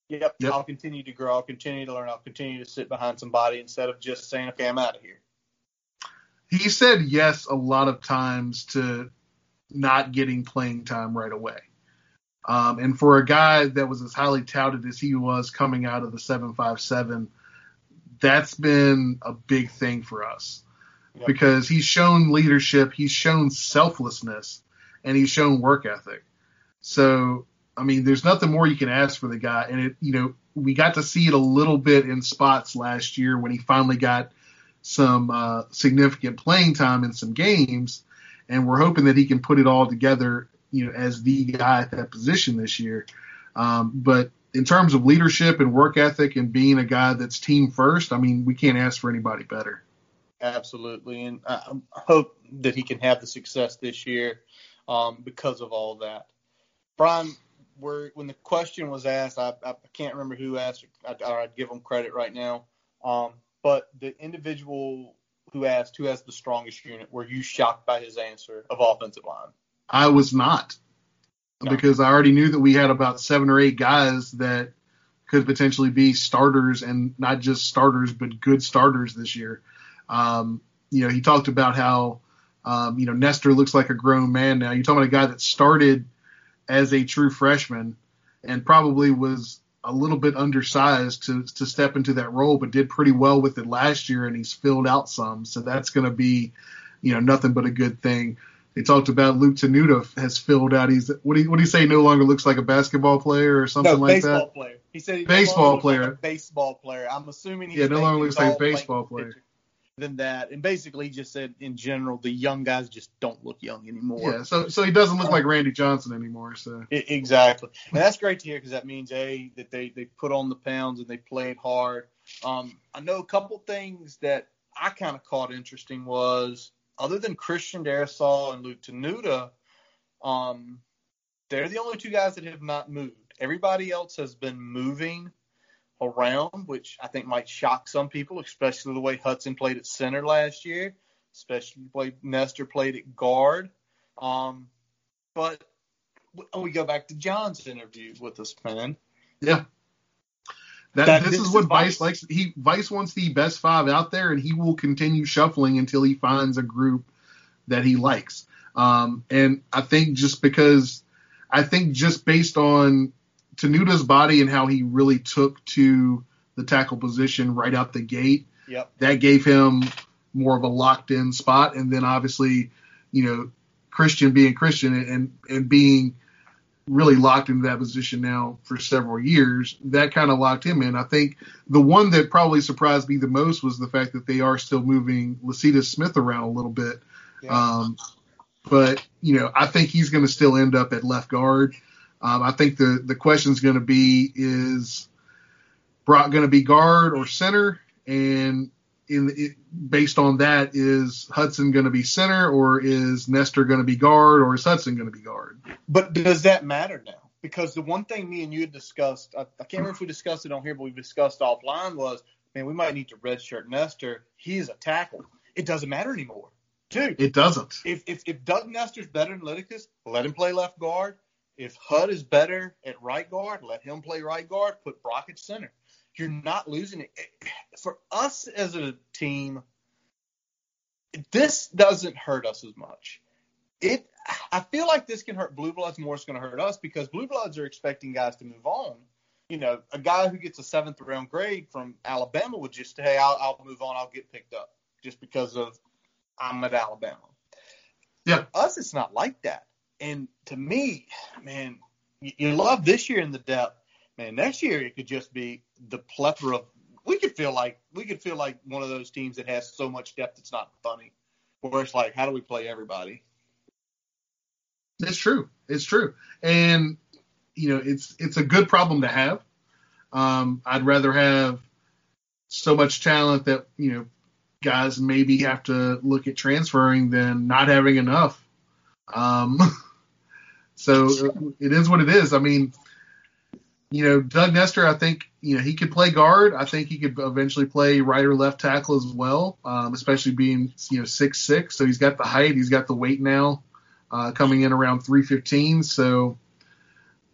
Yep, yep, I'll continue to grow. I'll continue to learn. I'll continue to sit behind somebody instead of just saying, okay, I'm out of here. He said yes a lot of times to not getting playing time right away. Um, and for a guy that was as highly touted as he was coming out of the 757, that's been a big thing for us yep. because he's shown leadership, he's shown selflessness, and he's shown work ethic. So I mean, there's nothing more you can ask for the guy. And it, you know, we got to see it a little bit in spots last year when he finally got some uh, significant playing time in some games, and we're hoping that he can put it all together, you know, as the guy at that position this year. Um, but in terms of leadership and work ethic and being a guy that's team first, I mean, we can't ask for anybody better. Absolutely, and I hope that he can have the success this year um, because of all that. Brian, where when the question was asked, I, I can't remember who asked, I, I'd give them credit right now. Um, but the individual who asked who has the strongest unit, were you shocked by his answer of offensive line? I was not, no. because I already knew that we had about seven or eight guys that could potentially be starters and not just starters, but good starters this year. Um, you know, he talked about how, um, you know, Nester looks like a grown man now. You're talking about a guy that started – as a true freshman and probably was a little bit undersized to to step into that role, but did pretty well with it last year, and he's filled out some. So that's going to be, you know, nothing but a good thing. They talked about Luke Tenuta has filled out. He's what do you, what do you say? No longer looks like a basketball player or something no, like baseball that. player. He said he baseball no player. Like baseball player. I'm assuming he's yeah, no longer looks like a baseball ball player. Than that, and basically he just said in general the young guys just don't look young anymore. Yeah, so so he doesn't look like Randy Johnson anymore. So I- exactly, and that's great to hear because that means a that they they put on the pounds and they played hard. Um, I know a couple things that I kind of caught interesting was other than Christian Darrisaw and Luke Tenuta, um, they're the only two guys that have not moved. Everybody else has been moving around, which I think might shock some people, especially the way Hudson played at center last year, especially the way Nester played at guard. Um, but we go back to John's interview with us, man. yeah, that, That- this, is what Vice Vice. likes. He Vice wants the best five out there, and he will continue shuffling until he finds a group that he likes. Um, and I think just because I think just based on Tenuta's body and how he really took to the tackle position right out the gate, Yep. that gave him more of a locked in spot. And then obviously, you know, Christian being Christian and, and being really locked into that position now for several years, that kind of locked him in. I think the one that probably surprised me the most was the fact that they are still moving Lecitus Smith around a little bit. Um, but you know, I think he's going to still end up at left guard. Um, I think the the question is going to be is Brock going to be guard or center, and in it, based on that, is Hudson going to be center or is Nester going to be guard or is Hudson going to be guard? But does that matter now? Because the one thing me and you had discussed, I, I can't remember if we discussed it on here, but we discussed offline was, man, we might need to redshirt Nester. He's a tackle. It doesn't matter anymore. Dude, It doesn't. if, if, if Doug Nester's better than Lecitus, let him play left guard. If Hud is better at right guard, let him play right guard. Put Brock at center. You're not losing it. For us as a team, this doesn't hurt us as much. It, I feel like this can hurt Blue Bloods more. It's going to hurt us because Blue Bloods are expecting guys to move on. You know, a guy who gets a seventh round grade from Alabama would just, say, hey, I'll, I'll move on. I'll get picked up just because of I'm at Alabama. Yeah. For us, it's not like that. And to me, man, you, love this year in the depth. Man, next year it could just be the plethora of. We could feel like we could feel like one of those teams that has so much depth it's not funny. Where it's like, how do we play everybody? It's true. It's true. And you know, it's it's a good problem to have. Um, I'd rather have so much talent that you know guys maybe have to look at transferring than not having enough. Um, <laughs> so it is what it is. I mean, you know, Doug Nester, I think you know he could play guard. I think he could eventually play right or left tackle as well, um, especially being you know six six. So he's got the height, he's got the weight now, uh, coming in around three fifteen. So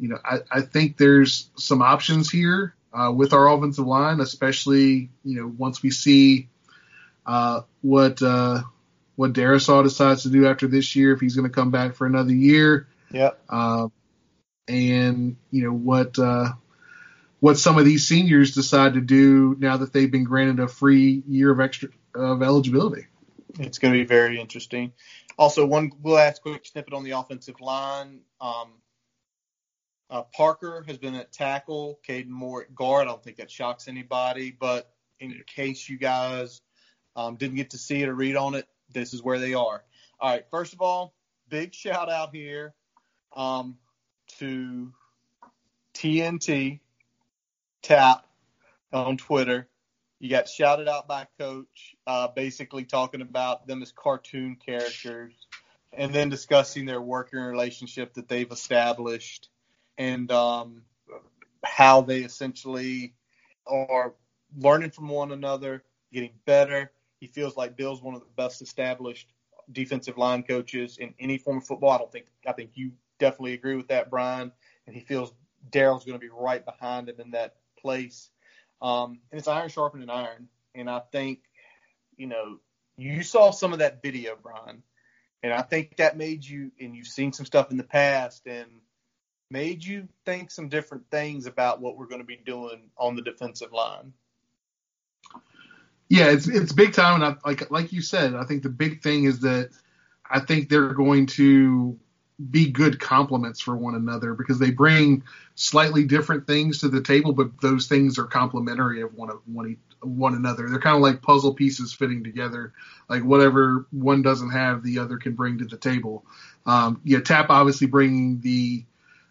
you know, I, I think there's some options here uh, with our offensive line, especially you know once we see uh, what uh, what Darrisaw decides to do after this year, if he's going to come back for another year, Yep. uh, and you know what uh, what some of these seniors decide to do now that they've been granted a free year of extra of eligibility. It's going to be very interesting. Also, one last quick snippet on the offensive line. Um, uh, Parker has been at tackle, Kaden Moore at guard. I don't think that shocks anybody, but in case you guys um, didn't get to see it or read on it, this is where they are. All right, first of all, big shout out here um, to TNT Tapp on Twitter. You got shouted out by Coach, uh, basically talking about them as cartoon characters, and then discussing their working relationship that they've established, and um, how they essentially are learning from one another, getting better. He feels like Bill's one of the best established defensive line coaches in any form of football. I don't think I think you definitely agree with that, Brian. And he feels Darryl's going to be right behind him in that place. Um, and it's iron sharpening iron. And I think, you know, you saw some of that video, Brian, and I think that made you, and you've seen some stuff in the past, and made you think some different things about what we're going to be doing on the defensive line? Yeah, it's it's big time, and I, like like you said, I think the big thing is that I think they're going to be good complements for one another because they bring slightly different things to the table, but those things are complementary of one of one one another. They're kind of like puzzle pieces fitting together. Like whatever one doesn't have, the other can bring to the table. Um, yeah, Tapp obviously bringing the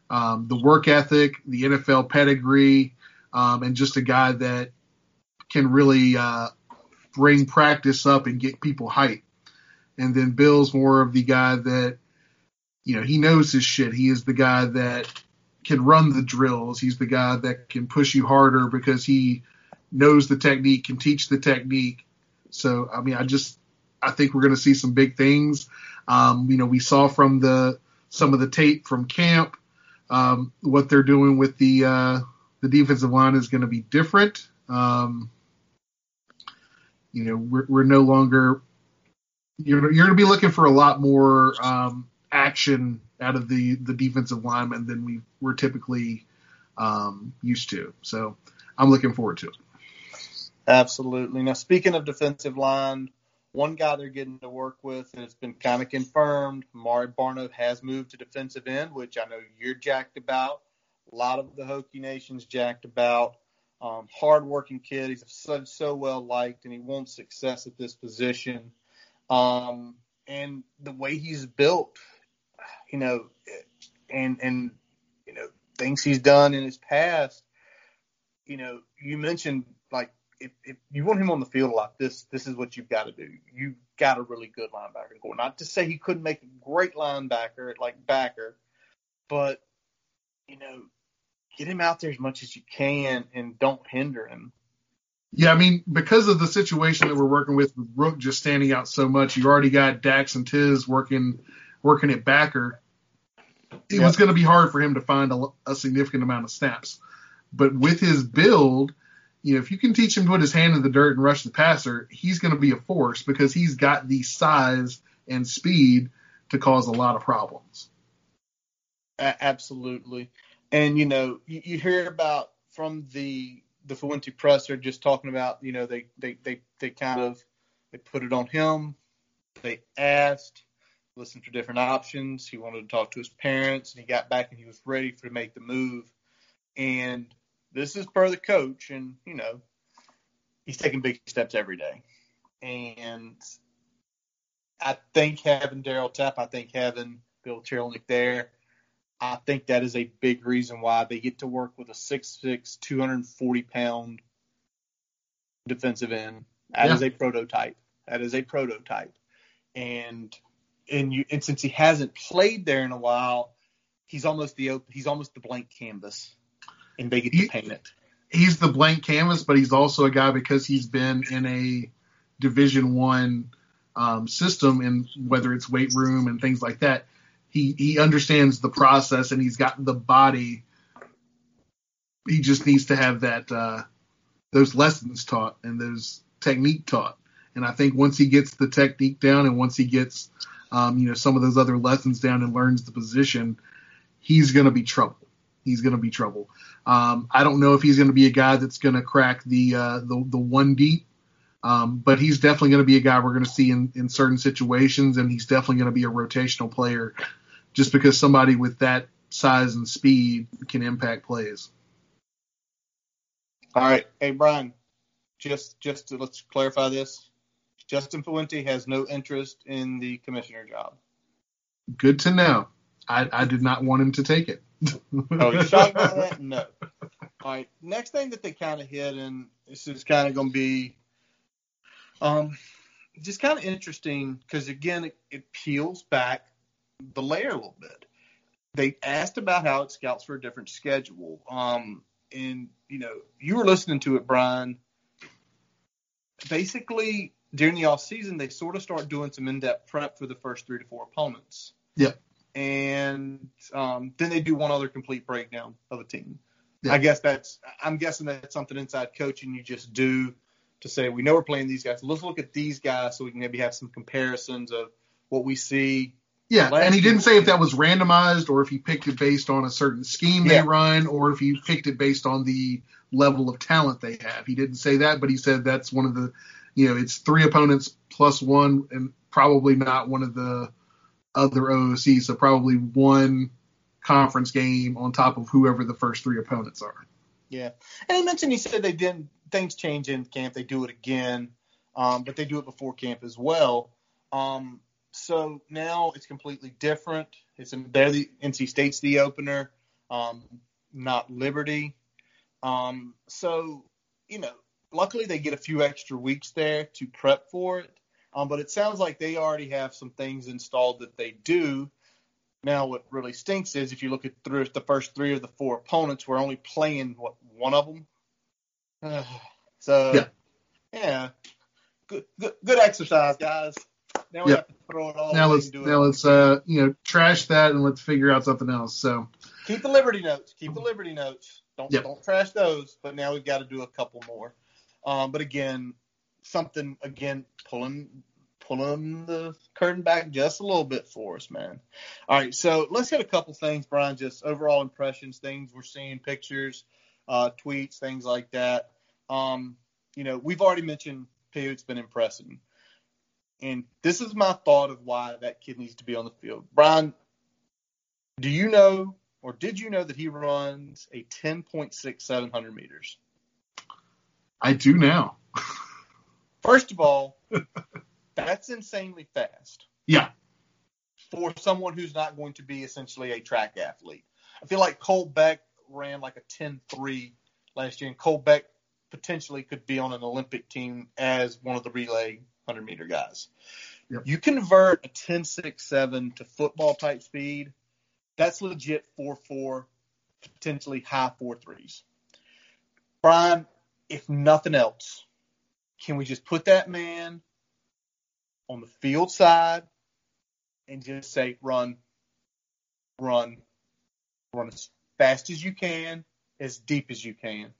um, the work ethic, the NFL pedigree, um, and just a guy that can really uh, bring practice up and get people hyped. And then Bill's more of the guy that you know, he knows his shit. He is the guy that can run the drills. He's the guy that can push you harder because he knows the technique, can teach the technique. So, I mean, I just, I think we're going to see some big things. Um, you know, we saw from the, some of the tape from camp, um, what they're doing with the, uh, the defensive line is going to be different. Um, you know, we're, we're no longer, you're, you're going to be looking for a lot more, um, action out of the the defensive lineman than we were typically um, used to. So I'm looking forward to it. Absolutely. Now, speaking of defensive line, one guy they're getting to work with, and it's been kind of confirmed, Mari Barno has moved to defensive end, which I know you're jacked about. A lot of the Hokie Nation's jacked about. Um, hard-working kid. He's so, so well liked, and he wants success at this position. Um, and the way he's built, you know, and and you know things he's done in his past. You know, you mentioned like if, if you want him on the field a lot, this this is what you've got to do. You've got a really good linebacker going. Not to say he couldn't make a great linebacker like backer, but you know, get him out there as much as you can and don't hinder him. Yeah, I mean, because of the situation that we're working with, with Rook just standing out so much, you already got Dax and Tiz working working at backer it was going to be hard for him to find a, a, significant amount of snaps. But with his build, you know, if you can teach him to put his hand in the dirt and rush the passer, he's going to be a force because he's got the size and speed to cause a lot of problems. Absolutely. And, you know, you, you hear about from the the Fuente presser just talking about, you know, they, they, they, they kind of they put it on him. They asked listened to different options. He wanted to talk to his parents, and he got back and he was ready for to make the move. And this is per the coach, and you know he's taking big steps every day. And I think having Darryl Tapp, I think having Bill Teerlinck there, I think that is a big reason why they get to work with a 6'6", 240 pound defensive end. That yeah. is a prototype. That is a prototype. And and you and since he hasn't played there in a while, he's almost the he's almost the blank canvas, and they get to paint it. He's the blank canvas, but he's also a guy because he's been in a Division One um, system, and whether it's weight room and things like that, he he understands the process and he's got the body. He just needs to have that uh, those lessons taught and those technique taught. And I think once he gets the technique down and once he gets um, you know, some of those other lessons down and learns the position, he's going to be trouble. He's going to be trouble. Um, I don't know if he's going to be a guy that's going to crack the uh, the the one deep, um, but he's definitely going to be a guy we're going to see in, in certain situations, and he's definitely going to be a rotational player, just because somebody with that size and speed can impact plays. All right, hey Brian, just just to, let's clarify this. Justin Fuente has no interest in the commissioner job. Good to know. I, I did not want him to take it. oh, you shocked about that? <laughs> No. All right. Next thing that they kind of hit, and this is kind of going to be um, just kind of interesting because, again, it, it peels back the layer a little bit. They asked about how it scouts for a different schedule. Um, and, you know, you were listening to it, Brian. Basically, during the off season, they sort of start doing some in depth prep for the first three to four opponents. Yeah. And um, then they do one other complete breakdown of a team. Yeah. I guess that's I'm guessing that's something inside coaching you just do to say we know we're playing these guys. Let's look at these guys so we can maybe have some comparisons of what we see. Yeah, and he didn't say if that was randomized or if he picked it based on a certain scheme they run or if he picked it based on the level of talent they have. He didn't say that, but he said that's one of the, you know, it's three opponents plus one and probably not one of the other OOCs, so probably one conference game on top of whoever the first three opponents are. Yeah, and he mentioned he said they didn't things change in camp. They do it again, um, but they do it before camp as well. Um, so now it's completely different. It's in, they're the NC State's the opener, um, not Liberty. Um, so you know, luckily they get a few extra weeks there to prep for it. Um, but it sounds like they already have some things installed that they do. Now, what really stinks is if you look at through the first three of the four opponents, we're only playing what one of them. <sighs> so, Yeah. yeah, good, good, good exercise, guys. Now we Yeah. have to throw it all now let's and do it now let's uh you know trash that and let's figure out something else. So keep the Liberty notes. Keep the Liberty notes. Don't Yep. don't trash those. But now we've got to do a couple more. Um, but again, something again pulling pulling the curtain back just a little bit for us, man. All right, so let's hit a couple things, Brian. Just overall impressions, things we're seeing, pictures, uh, tweets, things like that. Um, you know, we've already mentioned Payoute's been impressive, and this is my thought of why that kid needs to be on the field. Brian, do you know or did you know that he runs a 10.6 700 meters? I do now. First of all, <laughs> that's insanely fast Yeah, for someone who's not going to be essentially a track athlete. I feel like Cole Beck ran like a 10.3 last year, and Cole Beck potentially could be on an Olympic team as one of the relay 100 meter guys. Yep. You convert a 10.67 to football type speed, that's legit 4.4, potentially high 4.3s. Brian, if nothing else, can we just put that man on the field side and just say run, run, run as fast as you can, as deep as you can.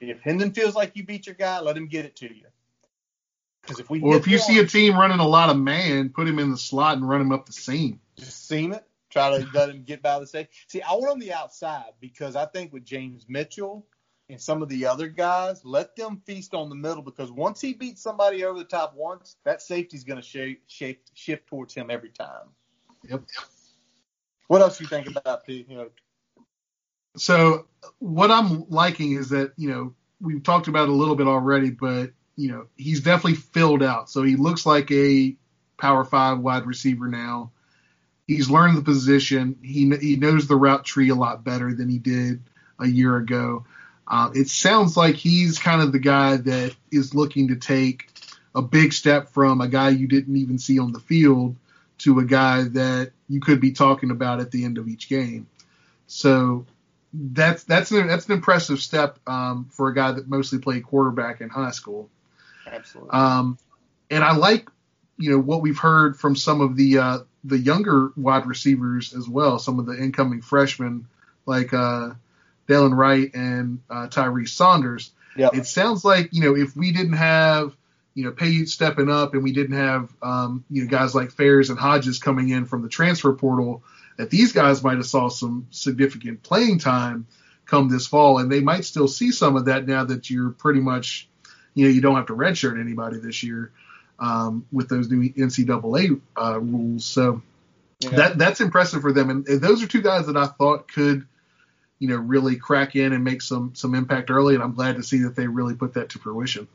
If Hendon feels like you beat your guy, let him get it to you. Because if we or if you see a team running a lot of man, put him in the slot and run him up the seam. just seam it, try to let him get by the safe. See, I want on the outside because I think with James Mitchell and some of the other guys, let them feast on the middle because once he beats somebody over the top once, that safety's going to shape, shape, shift towards him every time. Yep. What else you think about P? You know, So what I'm liking is that you know we've talked about it a little bit already, but you know he's definitely filled out. So he looks like a power five wide receiver now. He's learned the position. He he knows the route tree a lot better than he did a year ago. Uh, it sounds like he's kind of the guy that is looking to take a big step from a guy you didn't even see on the field to a guy that you could be talking about at the end of each game. So that's that's an that's an impressive step um, for a guy that mostly played quarterback in high school. absolutely. Um, and I like you know what we've heard from some of the uh, the younger wide receivers as well. Some of the incoming freshmen like uh, Dallan Wright and uh, Tyrese Saunders. Yep. It sounds like you know if we didn't have you know Payoute stepping up and we didn't have um, you know guys like Fairs and Hodges coming in from the transfer portal, that these guys might have saw some significant playing time come this fall, and they might still see some of that now that you're pretty much you know you don't have to redshirt anybody this year um, with those new NCAA uh, rules. So Yeah. that that's impressive for them, and, and those are two guys that I thought could you know really crack in and make some some impact early, and I'm glad to see that they really put that to fruition.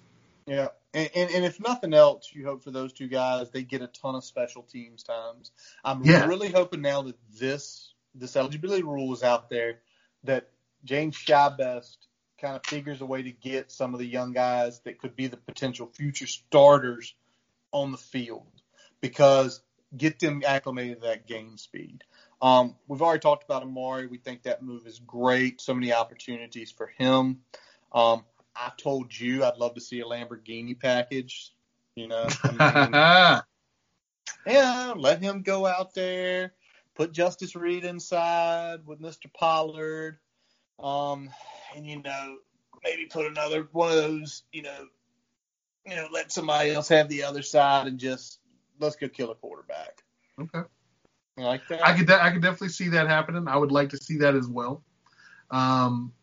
Yeah, and, and and if nothing else, you hope for those two guys they get a ton of special teams times. I'm Yeah. really hoping now that this this eligibility rule is out there that James Shibest kind of figures a way to get some of the young guys that could be the potential future starters on the field because get them acclimated to that game speed. Um, we've already talked about Amare. We think that move is great. So many opportunities for him. Um, I told you I'd love to see a Lamborghini package. You know, I mean, <laughs> yeah, let him go out there, put Justus Reed inside with Mr. Pollard, um, and you know, maybe put another one of those, you know, you know, let somebody else have the other side and just let's go kill a quarterback. okay. I like that. I could de- I could definitely see that happening. I would like to see that as well. Um,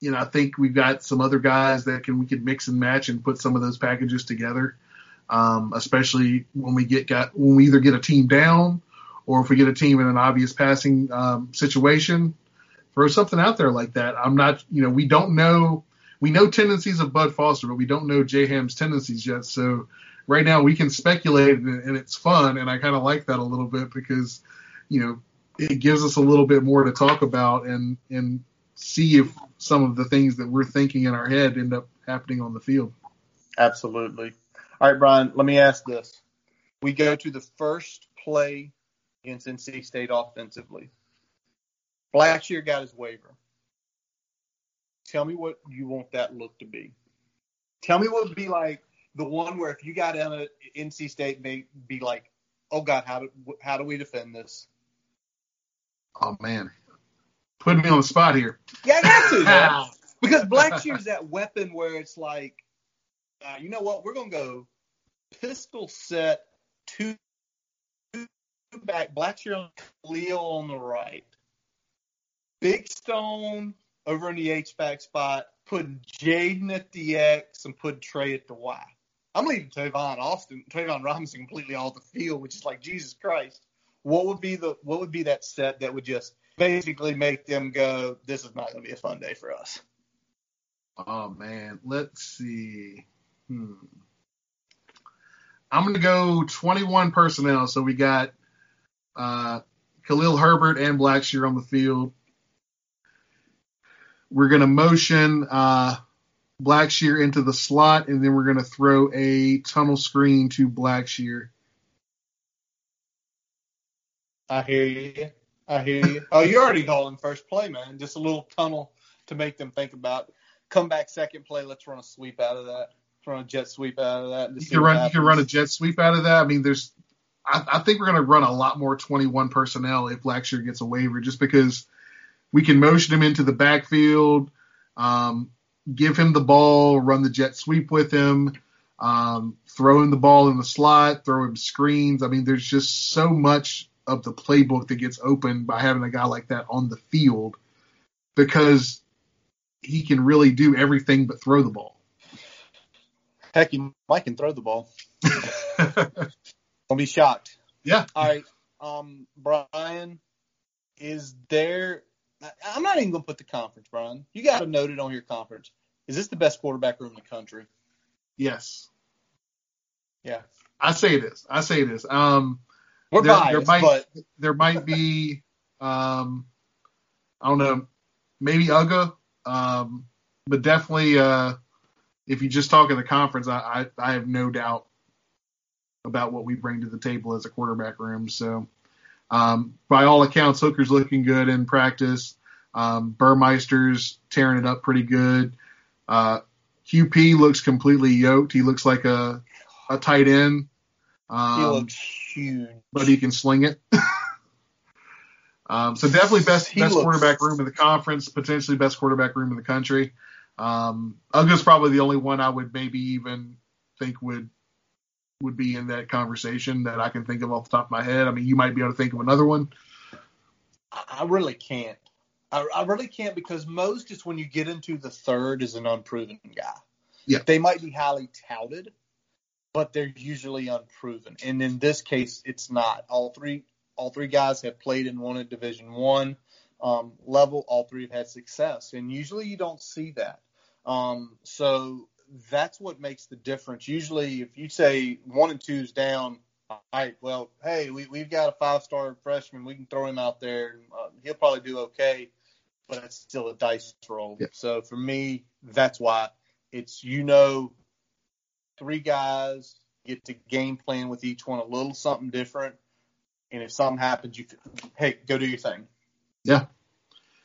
you know, I think we've got some other guys that can we could mix and match and put some of those packages together. Um, especially when we get got when we either get a team down or if we get a team in an obvious passing um, situation, throw something out there like that. I'm not, you know, we don't know. We know tendencies of Bud Foster, but we don't know J Ham's tendencies yet. So right now we can speculate and, it's fun, and I kind of like that a little bit because, you know, it gives us a little bit more to talk about and and see if some of the things that we're thinking in our head end up happening on the field. Absolutely. All right, Brian, let me ask this. We go to the first play against NC State offensively. Blackshear got his waiver. Tell me what you want that look to be. Tell me what it would be like the one where if you got in at NC State, they be like, "Oh God, how do how do we defend this?" Oh man, putting me on the spot here. Yeah, I got to man. <laughs> because Blackshear's that weapon where it's like, uh, you know what? We're gonna go pistol set two back, Blackshear on Leo on the right, Big Stone over in the H back spot, putting Jaden at the X and putting Trey at the Y. I'm leaving Tavon Austin, Tayvion Robinson completely off the field, which is like Jesus Christ. What would be the what would be that set that would just basically make them go, this is not going to be a fun day for us? Oh man, let's see. Hmm. I'm going to go 21 personnel. So we got uh, Khalil Herbert and Blackshear on the field. We're going to motion uh, Blackshear into the slot, and then we're going to throw a tunnel screen to Blackshear. I hear you. I hear you. Oh, you're already calling first play, man. Just a little tunnel to make them think about. Come back second play. Let's run a sweep out of that. Let's run a jet sweep out of that. You can run. You can run a jet sweep out of that. I mean, there's. I, I think we're going to run a lot more 21 personnel if Blackshear gets a waiver, just because we can motion him into the backfield, um, give him the ball, run the jet sweep with him, um, throw him the ball in the slot, throw him screens. I mean, there's just so much of the playbook that gets open by having a guy like that on the field because he can really do everything but throw the ball. Heck, he might can throw the ball. <laughs> Don't be shocked. Yeah. All right. Um, Brian, is there? I'm not even gonna put the conference, Brian. You got to note it on your conference. Is this the best quarterback room in the country? Yes. Yeah. I say it is. I say it is. Um, we're there, biased, there might, but there might be, um, I don't know, maybe Uga, um, but definitely, uh, if you just talk in the conference, I, I, I have no doubt about what we bring to the table as a quarterback room. So, um, by all accounts, Hooker's looking good in practice. Um, Burmeister's tearing it up pretty good. Uh, QP looks completely yoked. He looks like a, a tight end. Um, he looks huge. but he can sling it. <laughs> um, so definitely best He best looks- quarterback room in the conference, potentially best quarterback room in the country. Um, Uga's probably the only one I would maybe even think would would be in that conversation that I can think of off the top of my head. I mean, you might be able to think of another one. I really can't. I, I really can't because most is when you get into the third is an unproven guy. Yeah. They might be highly touted, but they're usually unproven. And in this case, it's not. All three all three guys have played and won at Division One um, level. All three have had success, and usually you don't see that. Um, so that's what makes the difference. Usually, if you say one and two's down, all right, well, hey, we, we've got a five star freshman. We can throw him out there. And, uh, he'll probably do okay, but it's still a dice roll. Yeah. So for me, that's why it's, you know, three guys get to game plan with each one a little something different. And if something happens, you, can, hey, go do your thing. Yeah.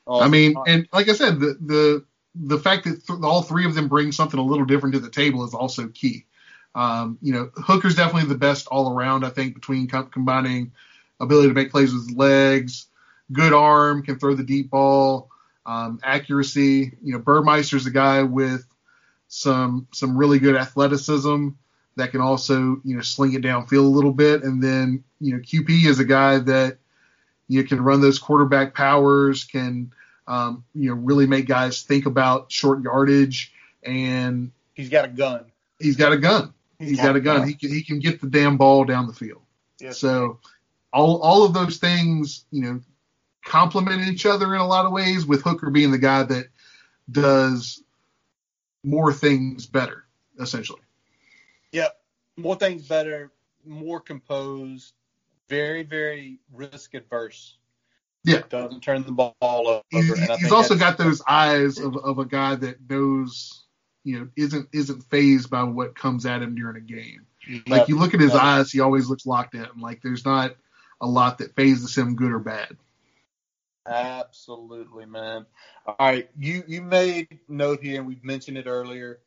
I mean, and like I said, the the the fact that th- all three of them bring something a little different to the table is also key. Um, you know, Hooker's definitely the best all around. I think between com- combining ability to make plays with legs, good arm, can throw the deep ball, um, accuracy. You know, Burmeister's a guy with some some really good athleticism that can also you know sling it downfield a little bit. And then you know, QP is a guy that you can run those quarterback powers, can um, you know really make guys think about short yardage, and he's got a gun. He's got a gun. he's got, got a gun. gun. He can he can get the damn ball down the field. Yes. So all all of those things, you know, complement each other in a lot of ways. With Hooker being the guy that does more things better, essentially. Yep, more things better, more composed, very very risk adverse. Yeah, doesn't turn the ball over. He's, he's also got those eyes of, of a guy that knows, you know, isn't isn't phased by what comes at him during a game. Like you look at his eyes, he always looks locked in. Like there's not a lot that phases him, good or bad. Absolutely, man. All right, you you made note here, and we've mentioned it earlier.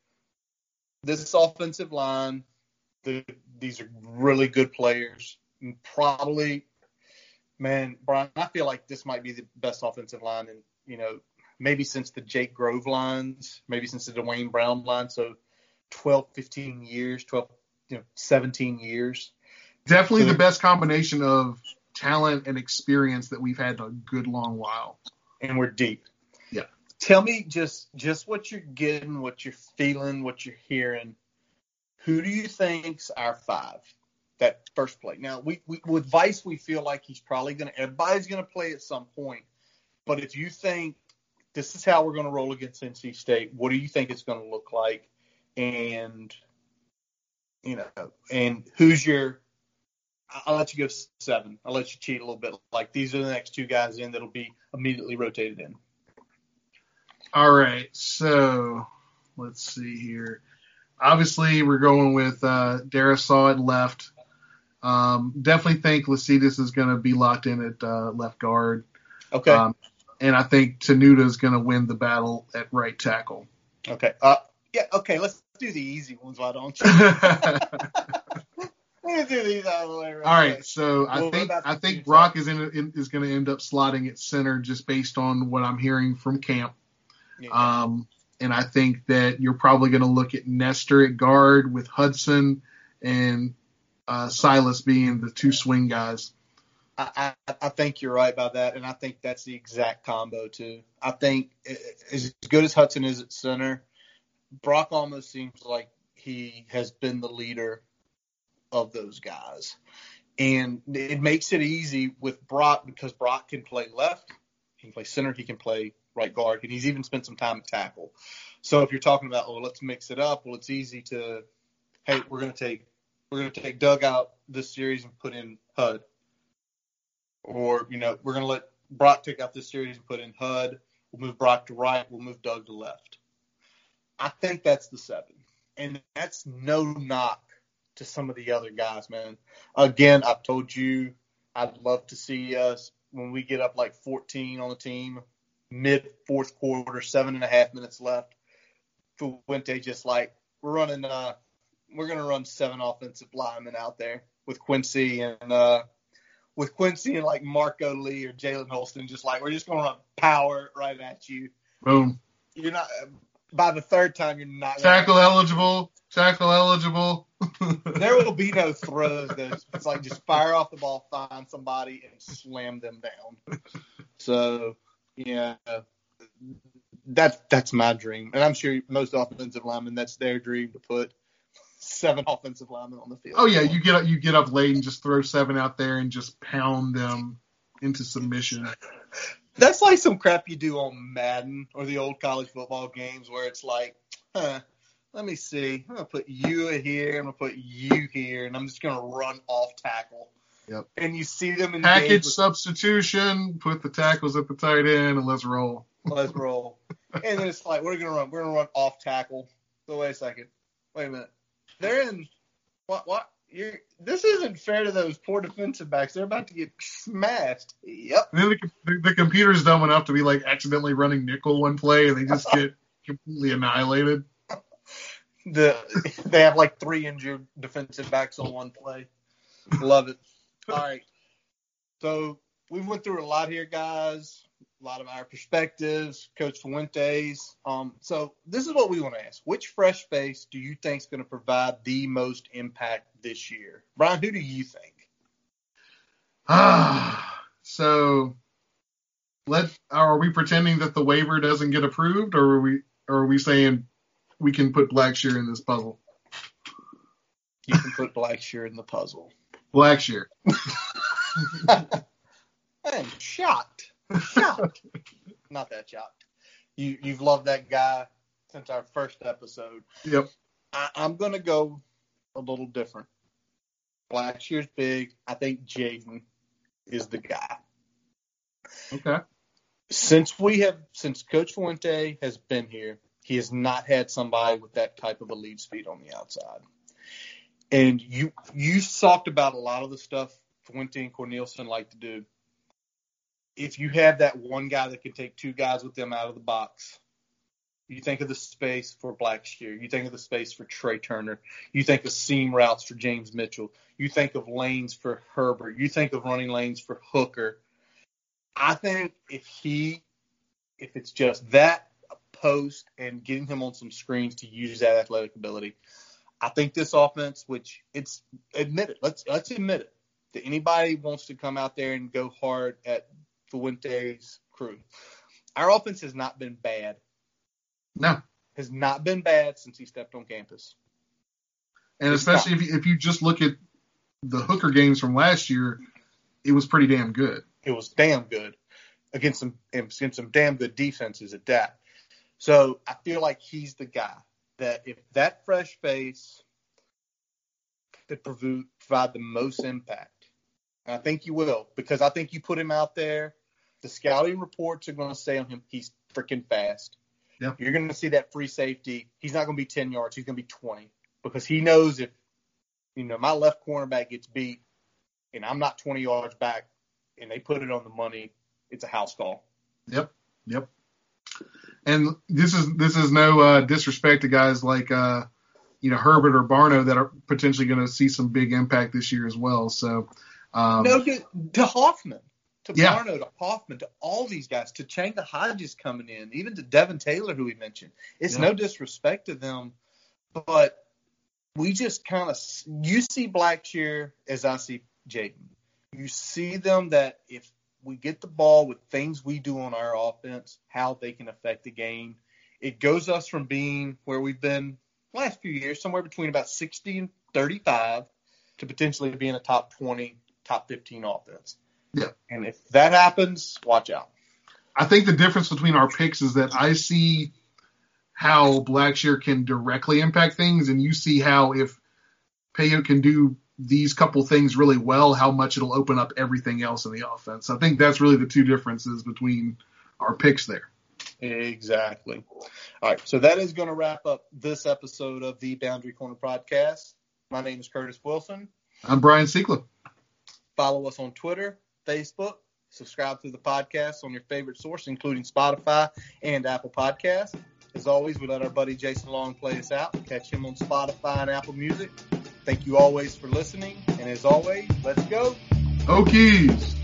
This offensive line, the, these are really good players. Probably, man, Brian, I feel like this might be the best offensive line, and you know, maybe since the Jake Grove lines, maybe since the Duane Brown line. So, 12, 15 years, 12, you know, 17 years. Definitely so, the best combination of talent and experience that we've had in a good long while. And we're deep. Yeah. Tell me just just what you're getting, what you're feeling, what you're hearing. Who do you think's our five? That first play. Now we, we with Vice we feel like he's probably gonna everybody's gonna play at some point. But if you think this is how we're gonna roll against NC State, what do you think it's gonna look like? And you know, and who's your I'll let you go seven. I'll let you cheat a little bit. Like these are the next two guys in that'll be immediately rotated in. All right, so let's see here. Obviously, we're going with uh, Darrisaw at left. Um, definitely think Lecitus is going to be locked in at uh, left guard. Okay. Um, and I think Tenuta is going to win the battle at right tackle. Okay. Uh, yeah. Okay. Let's do the easy ones. Why don't you? <laughs> do these out of the way. Right All right, so I think I think Brock is in, in is going to end up slotting at center just based on what I'm hearing from camp. Yeah. Um, and I think that you're probably going to look at Nester at guard with Hudson and uh, Silas being the two swing guys. I, I, I, think you're right about that, and I think that's the exact combo too. I think as good as Hudson is at center, Brock almost seems like he has been the leader of those guys. And it makes it easy with Brock because Brock can play left, he can play center, he can play right guard, and he's even spent some time at tackle. So if you're talking about, well, let's mix it up, well, it's easy to, hey, we're gonna take we're gonna take Doug out this series and put in Hud, or you know, we're gonna let Brock take out this series and put in Hud. We'll move Brock to right. We'll move Doug to left. I think that's the seven, and that's no knock to some of the other guys, man. Again, I've told you I'd love to see us when we get up like 14 on the team, mid fourth quarter, seven and a half minutes left. Fuente just like we're running, uh, we're gonna run seven offensive linemen out there with Quincy and uh, with Quincy and like Marco Lee or Jalen Holston, just like we're just gonna run power right at you. Boom. You're not by the third time you're not tackle eligible. Tackle eligible. <laughs> there will be no throws. It's like just fire off the ball, find somebody, and slam them down. So yeah, that's that's my dream, and I'm sure most offensive linemen that's their dream to put seven offensive linemen on the field. Oh yeah, you get up, you get up late and just throw seven out there and just pound them into submission. <laughs> That's like some crap you do on Madden or the old college football games where it's like, huh, let me see. I'm gonna put you here. I'm gonna put you here, and I'm just gonna run off tackle. Yep. And you see them in package with, substitution. Put the tackles at the tight end, and let's roll. Let's roll. and then it's like we're gonna run. We're gonna run off tackle. So wait a second. Wait a minute. They're in. What? What? You're, this isn't fair to those poor defensive backs. They're about to get smashed. Yep. And then the, the, the computer's dumb enough to be like accidentally running nickel one play, and they just get <laughs> completely annihilated the they have like three injured defensive backs on one play. Love it. All right. So we went through a lot here, guys. A lot of our perspectives, Coach Fuentes. Um, so this is what we want to ask: Which fresh face do you think is going to provide the most impact this year? Brian, who do you think? Ah, So let are we pretending that the waiver doesn't get approved, or are we or are we saying we can put Blackshear in this puzzle? You can put Blackshear in the puzzle. Blackshear. I am shocked. Shocked. <laughs> Not that shocked. You you've loved that guy since our first episode. Yep. I, I'm gonna go a little different. Blackshear's big. I think Jaden is the guy. Okay. Since we have since Coach Fuente has been here, he has not had somebody with that type of a lead speed on the outside. And you you talked about a lot of the stuff Fuente and Cornelsen like to do. If you have that one guy that can take two guys with them out of the box, you think of the space for Blackshear. You think of the space for Tre Turner. You think of seam routes for James Mitchell. You think of lanes for Herbert. You think of running lanes for Hooker. I think if he, if it's just that post and getting him on some screens to use that athletic ability, I think this offense, which it's admit it, let's let's admit it, that anybody wants to come out there and go hard at Fuente's crew. Our offense has not been bad. No. Has not been bad since he stepped on campus. And especially if you, if you just look at the Hooker games from last year, it was pretty damn good. It was damn good against some against some damn good defenses at that. So I feel like he's the guy that if that fresh face could provide the most impact, I think you will because I think you put him out there. The scouting reports are going to say on him he's freaking fast. Yeah. You're going to see that free safety. He's not going to be 10 yards. He's going to be 20 because he knows if you know my left cornerback gets beat and I'm not 20 yards back and they put it on the money, it's a house call. Yep. Yep. And this is this is no uh, disrespect to guys like uh, you know Herbert or Barno that are potentially going to see some big impact this year as well. So um, no, to, to Hoffman, to Yeah. Barno, to Hoffman, to all these guys, to Changa Hodges coming in, even to Devin Taylor, who we mentioned. It's Yeah. no disrespect to them, but we just kind of you see Blackshear as I see Jaden. You see them that if we get the ball with things we do on our offense, how they can affect the game. It goes us from being where we've been last few years, somewhere between about 60 and 35, to potentially being a top 20, top 15 offense. Yeah. And if that happens, watch out. I think the difference between our picks is that I see how Blackshear can directly impact things, and you see how if Peyo can do these couple things really well, how much it'll open up everything else in the offense. I think that's really the two differences between our picks there. Exactly. All right. So that is going to wrap up this episode of the Boundary Corner podcast. My name is Curtis Wilson. I'm Brian Seekla. Follow us on Twitter, Facebook. Subscribe to the podcast on your favorite source, including Spotify and Apple Podcasts. As always, we let our buddy Jason Long play us out. Catch him on Spotify and Apple Music. Thank you always for listening. And as always, let's go. Hokies.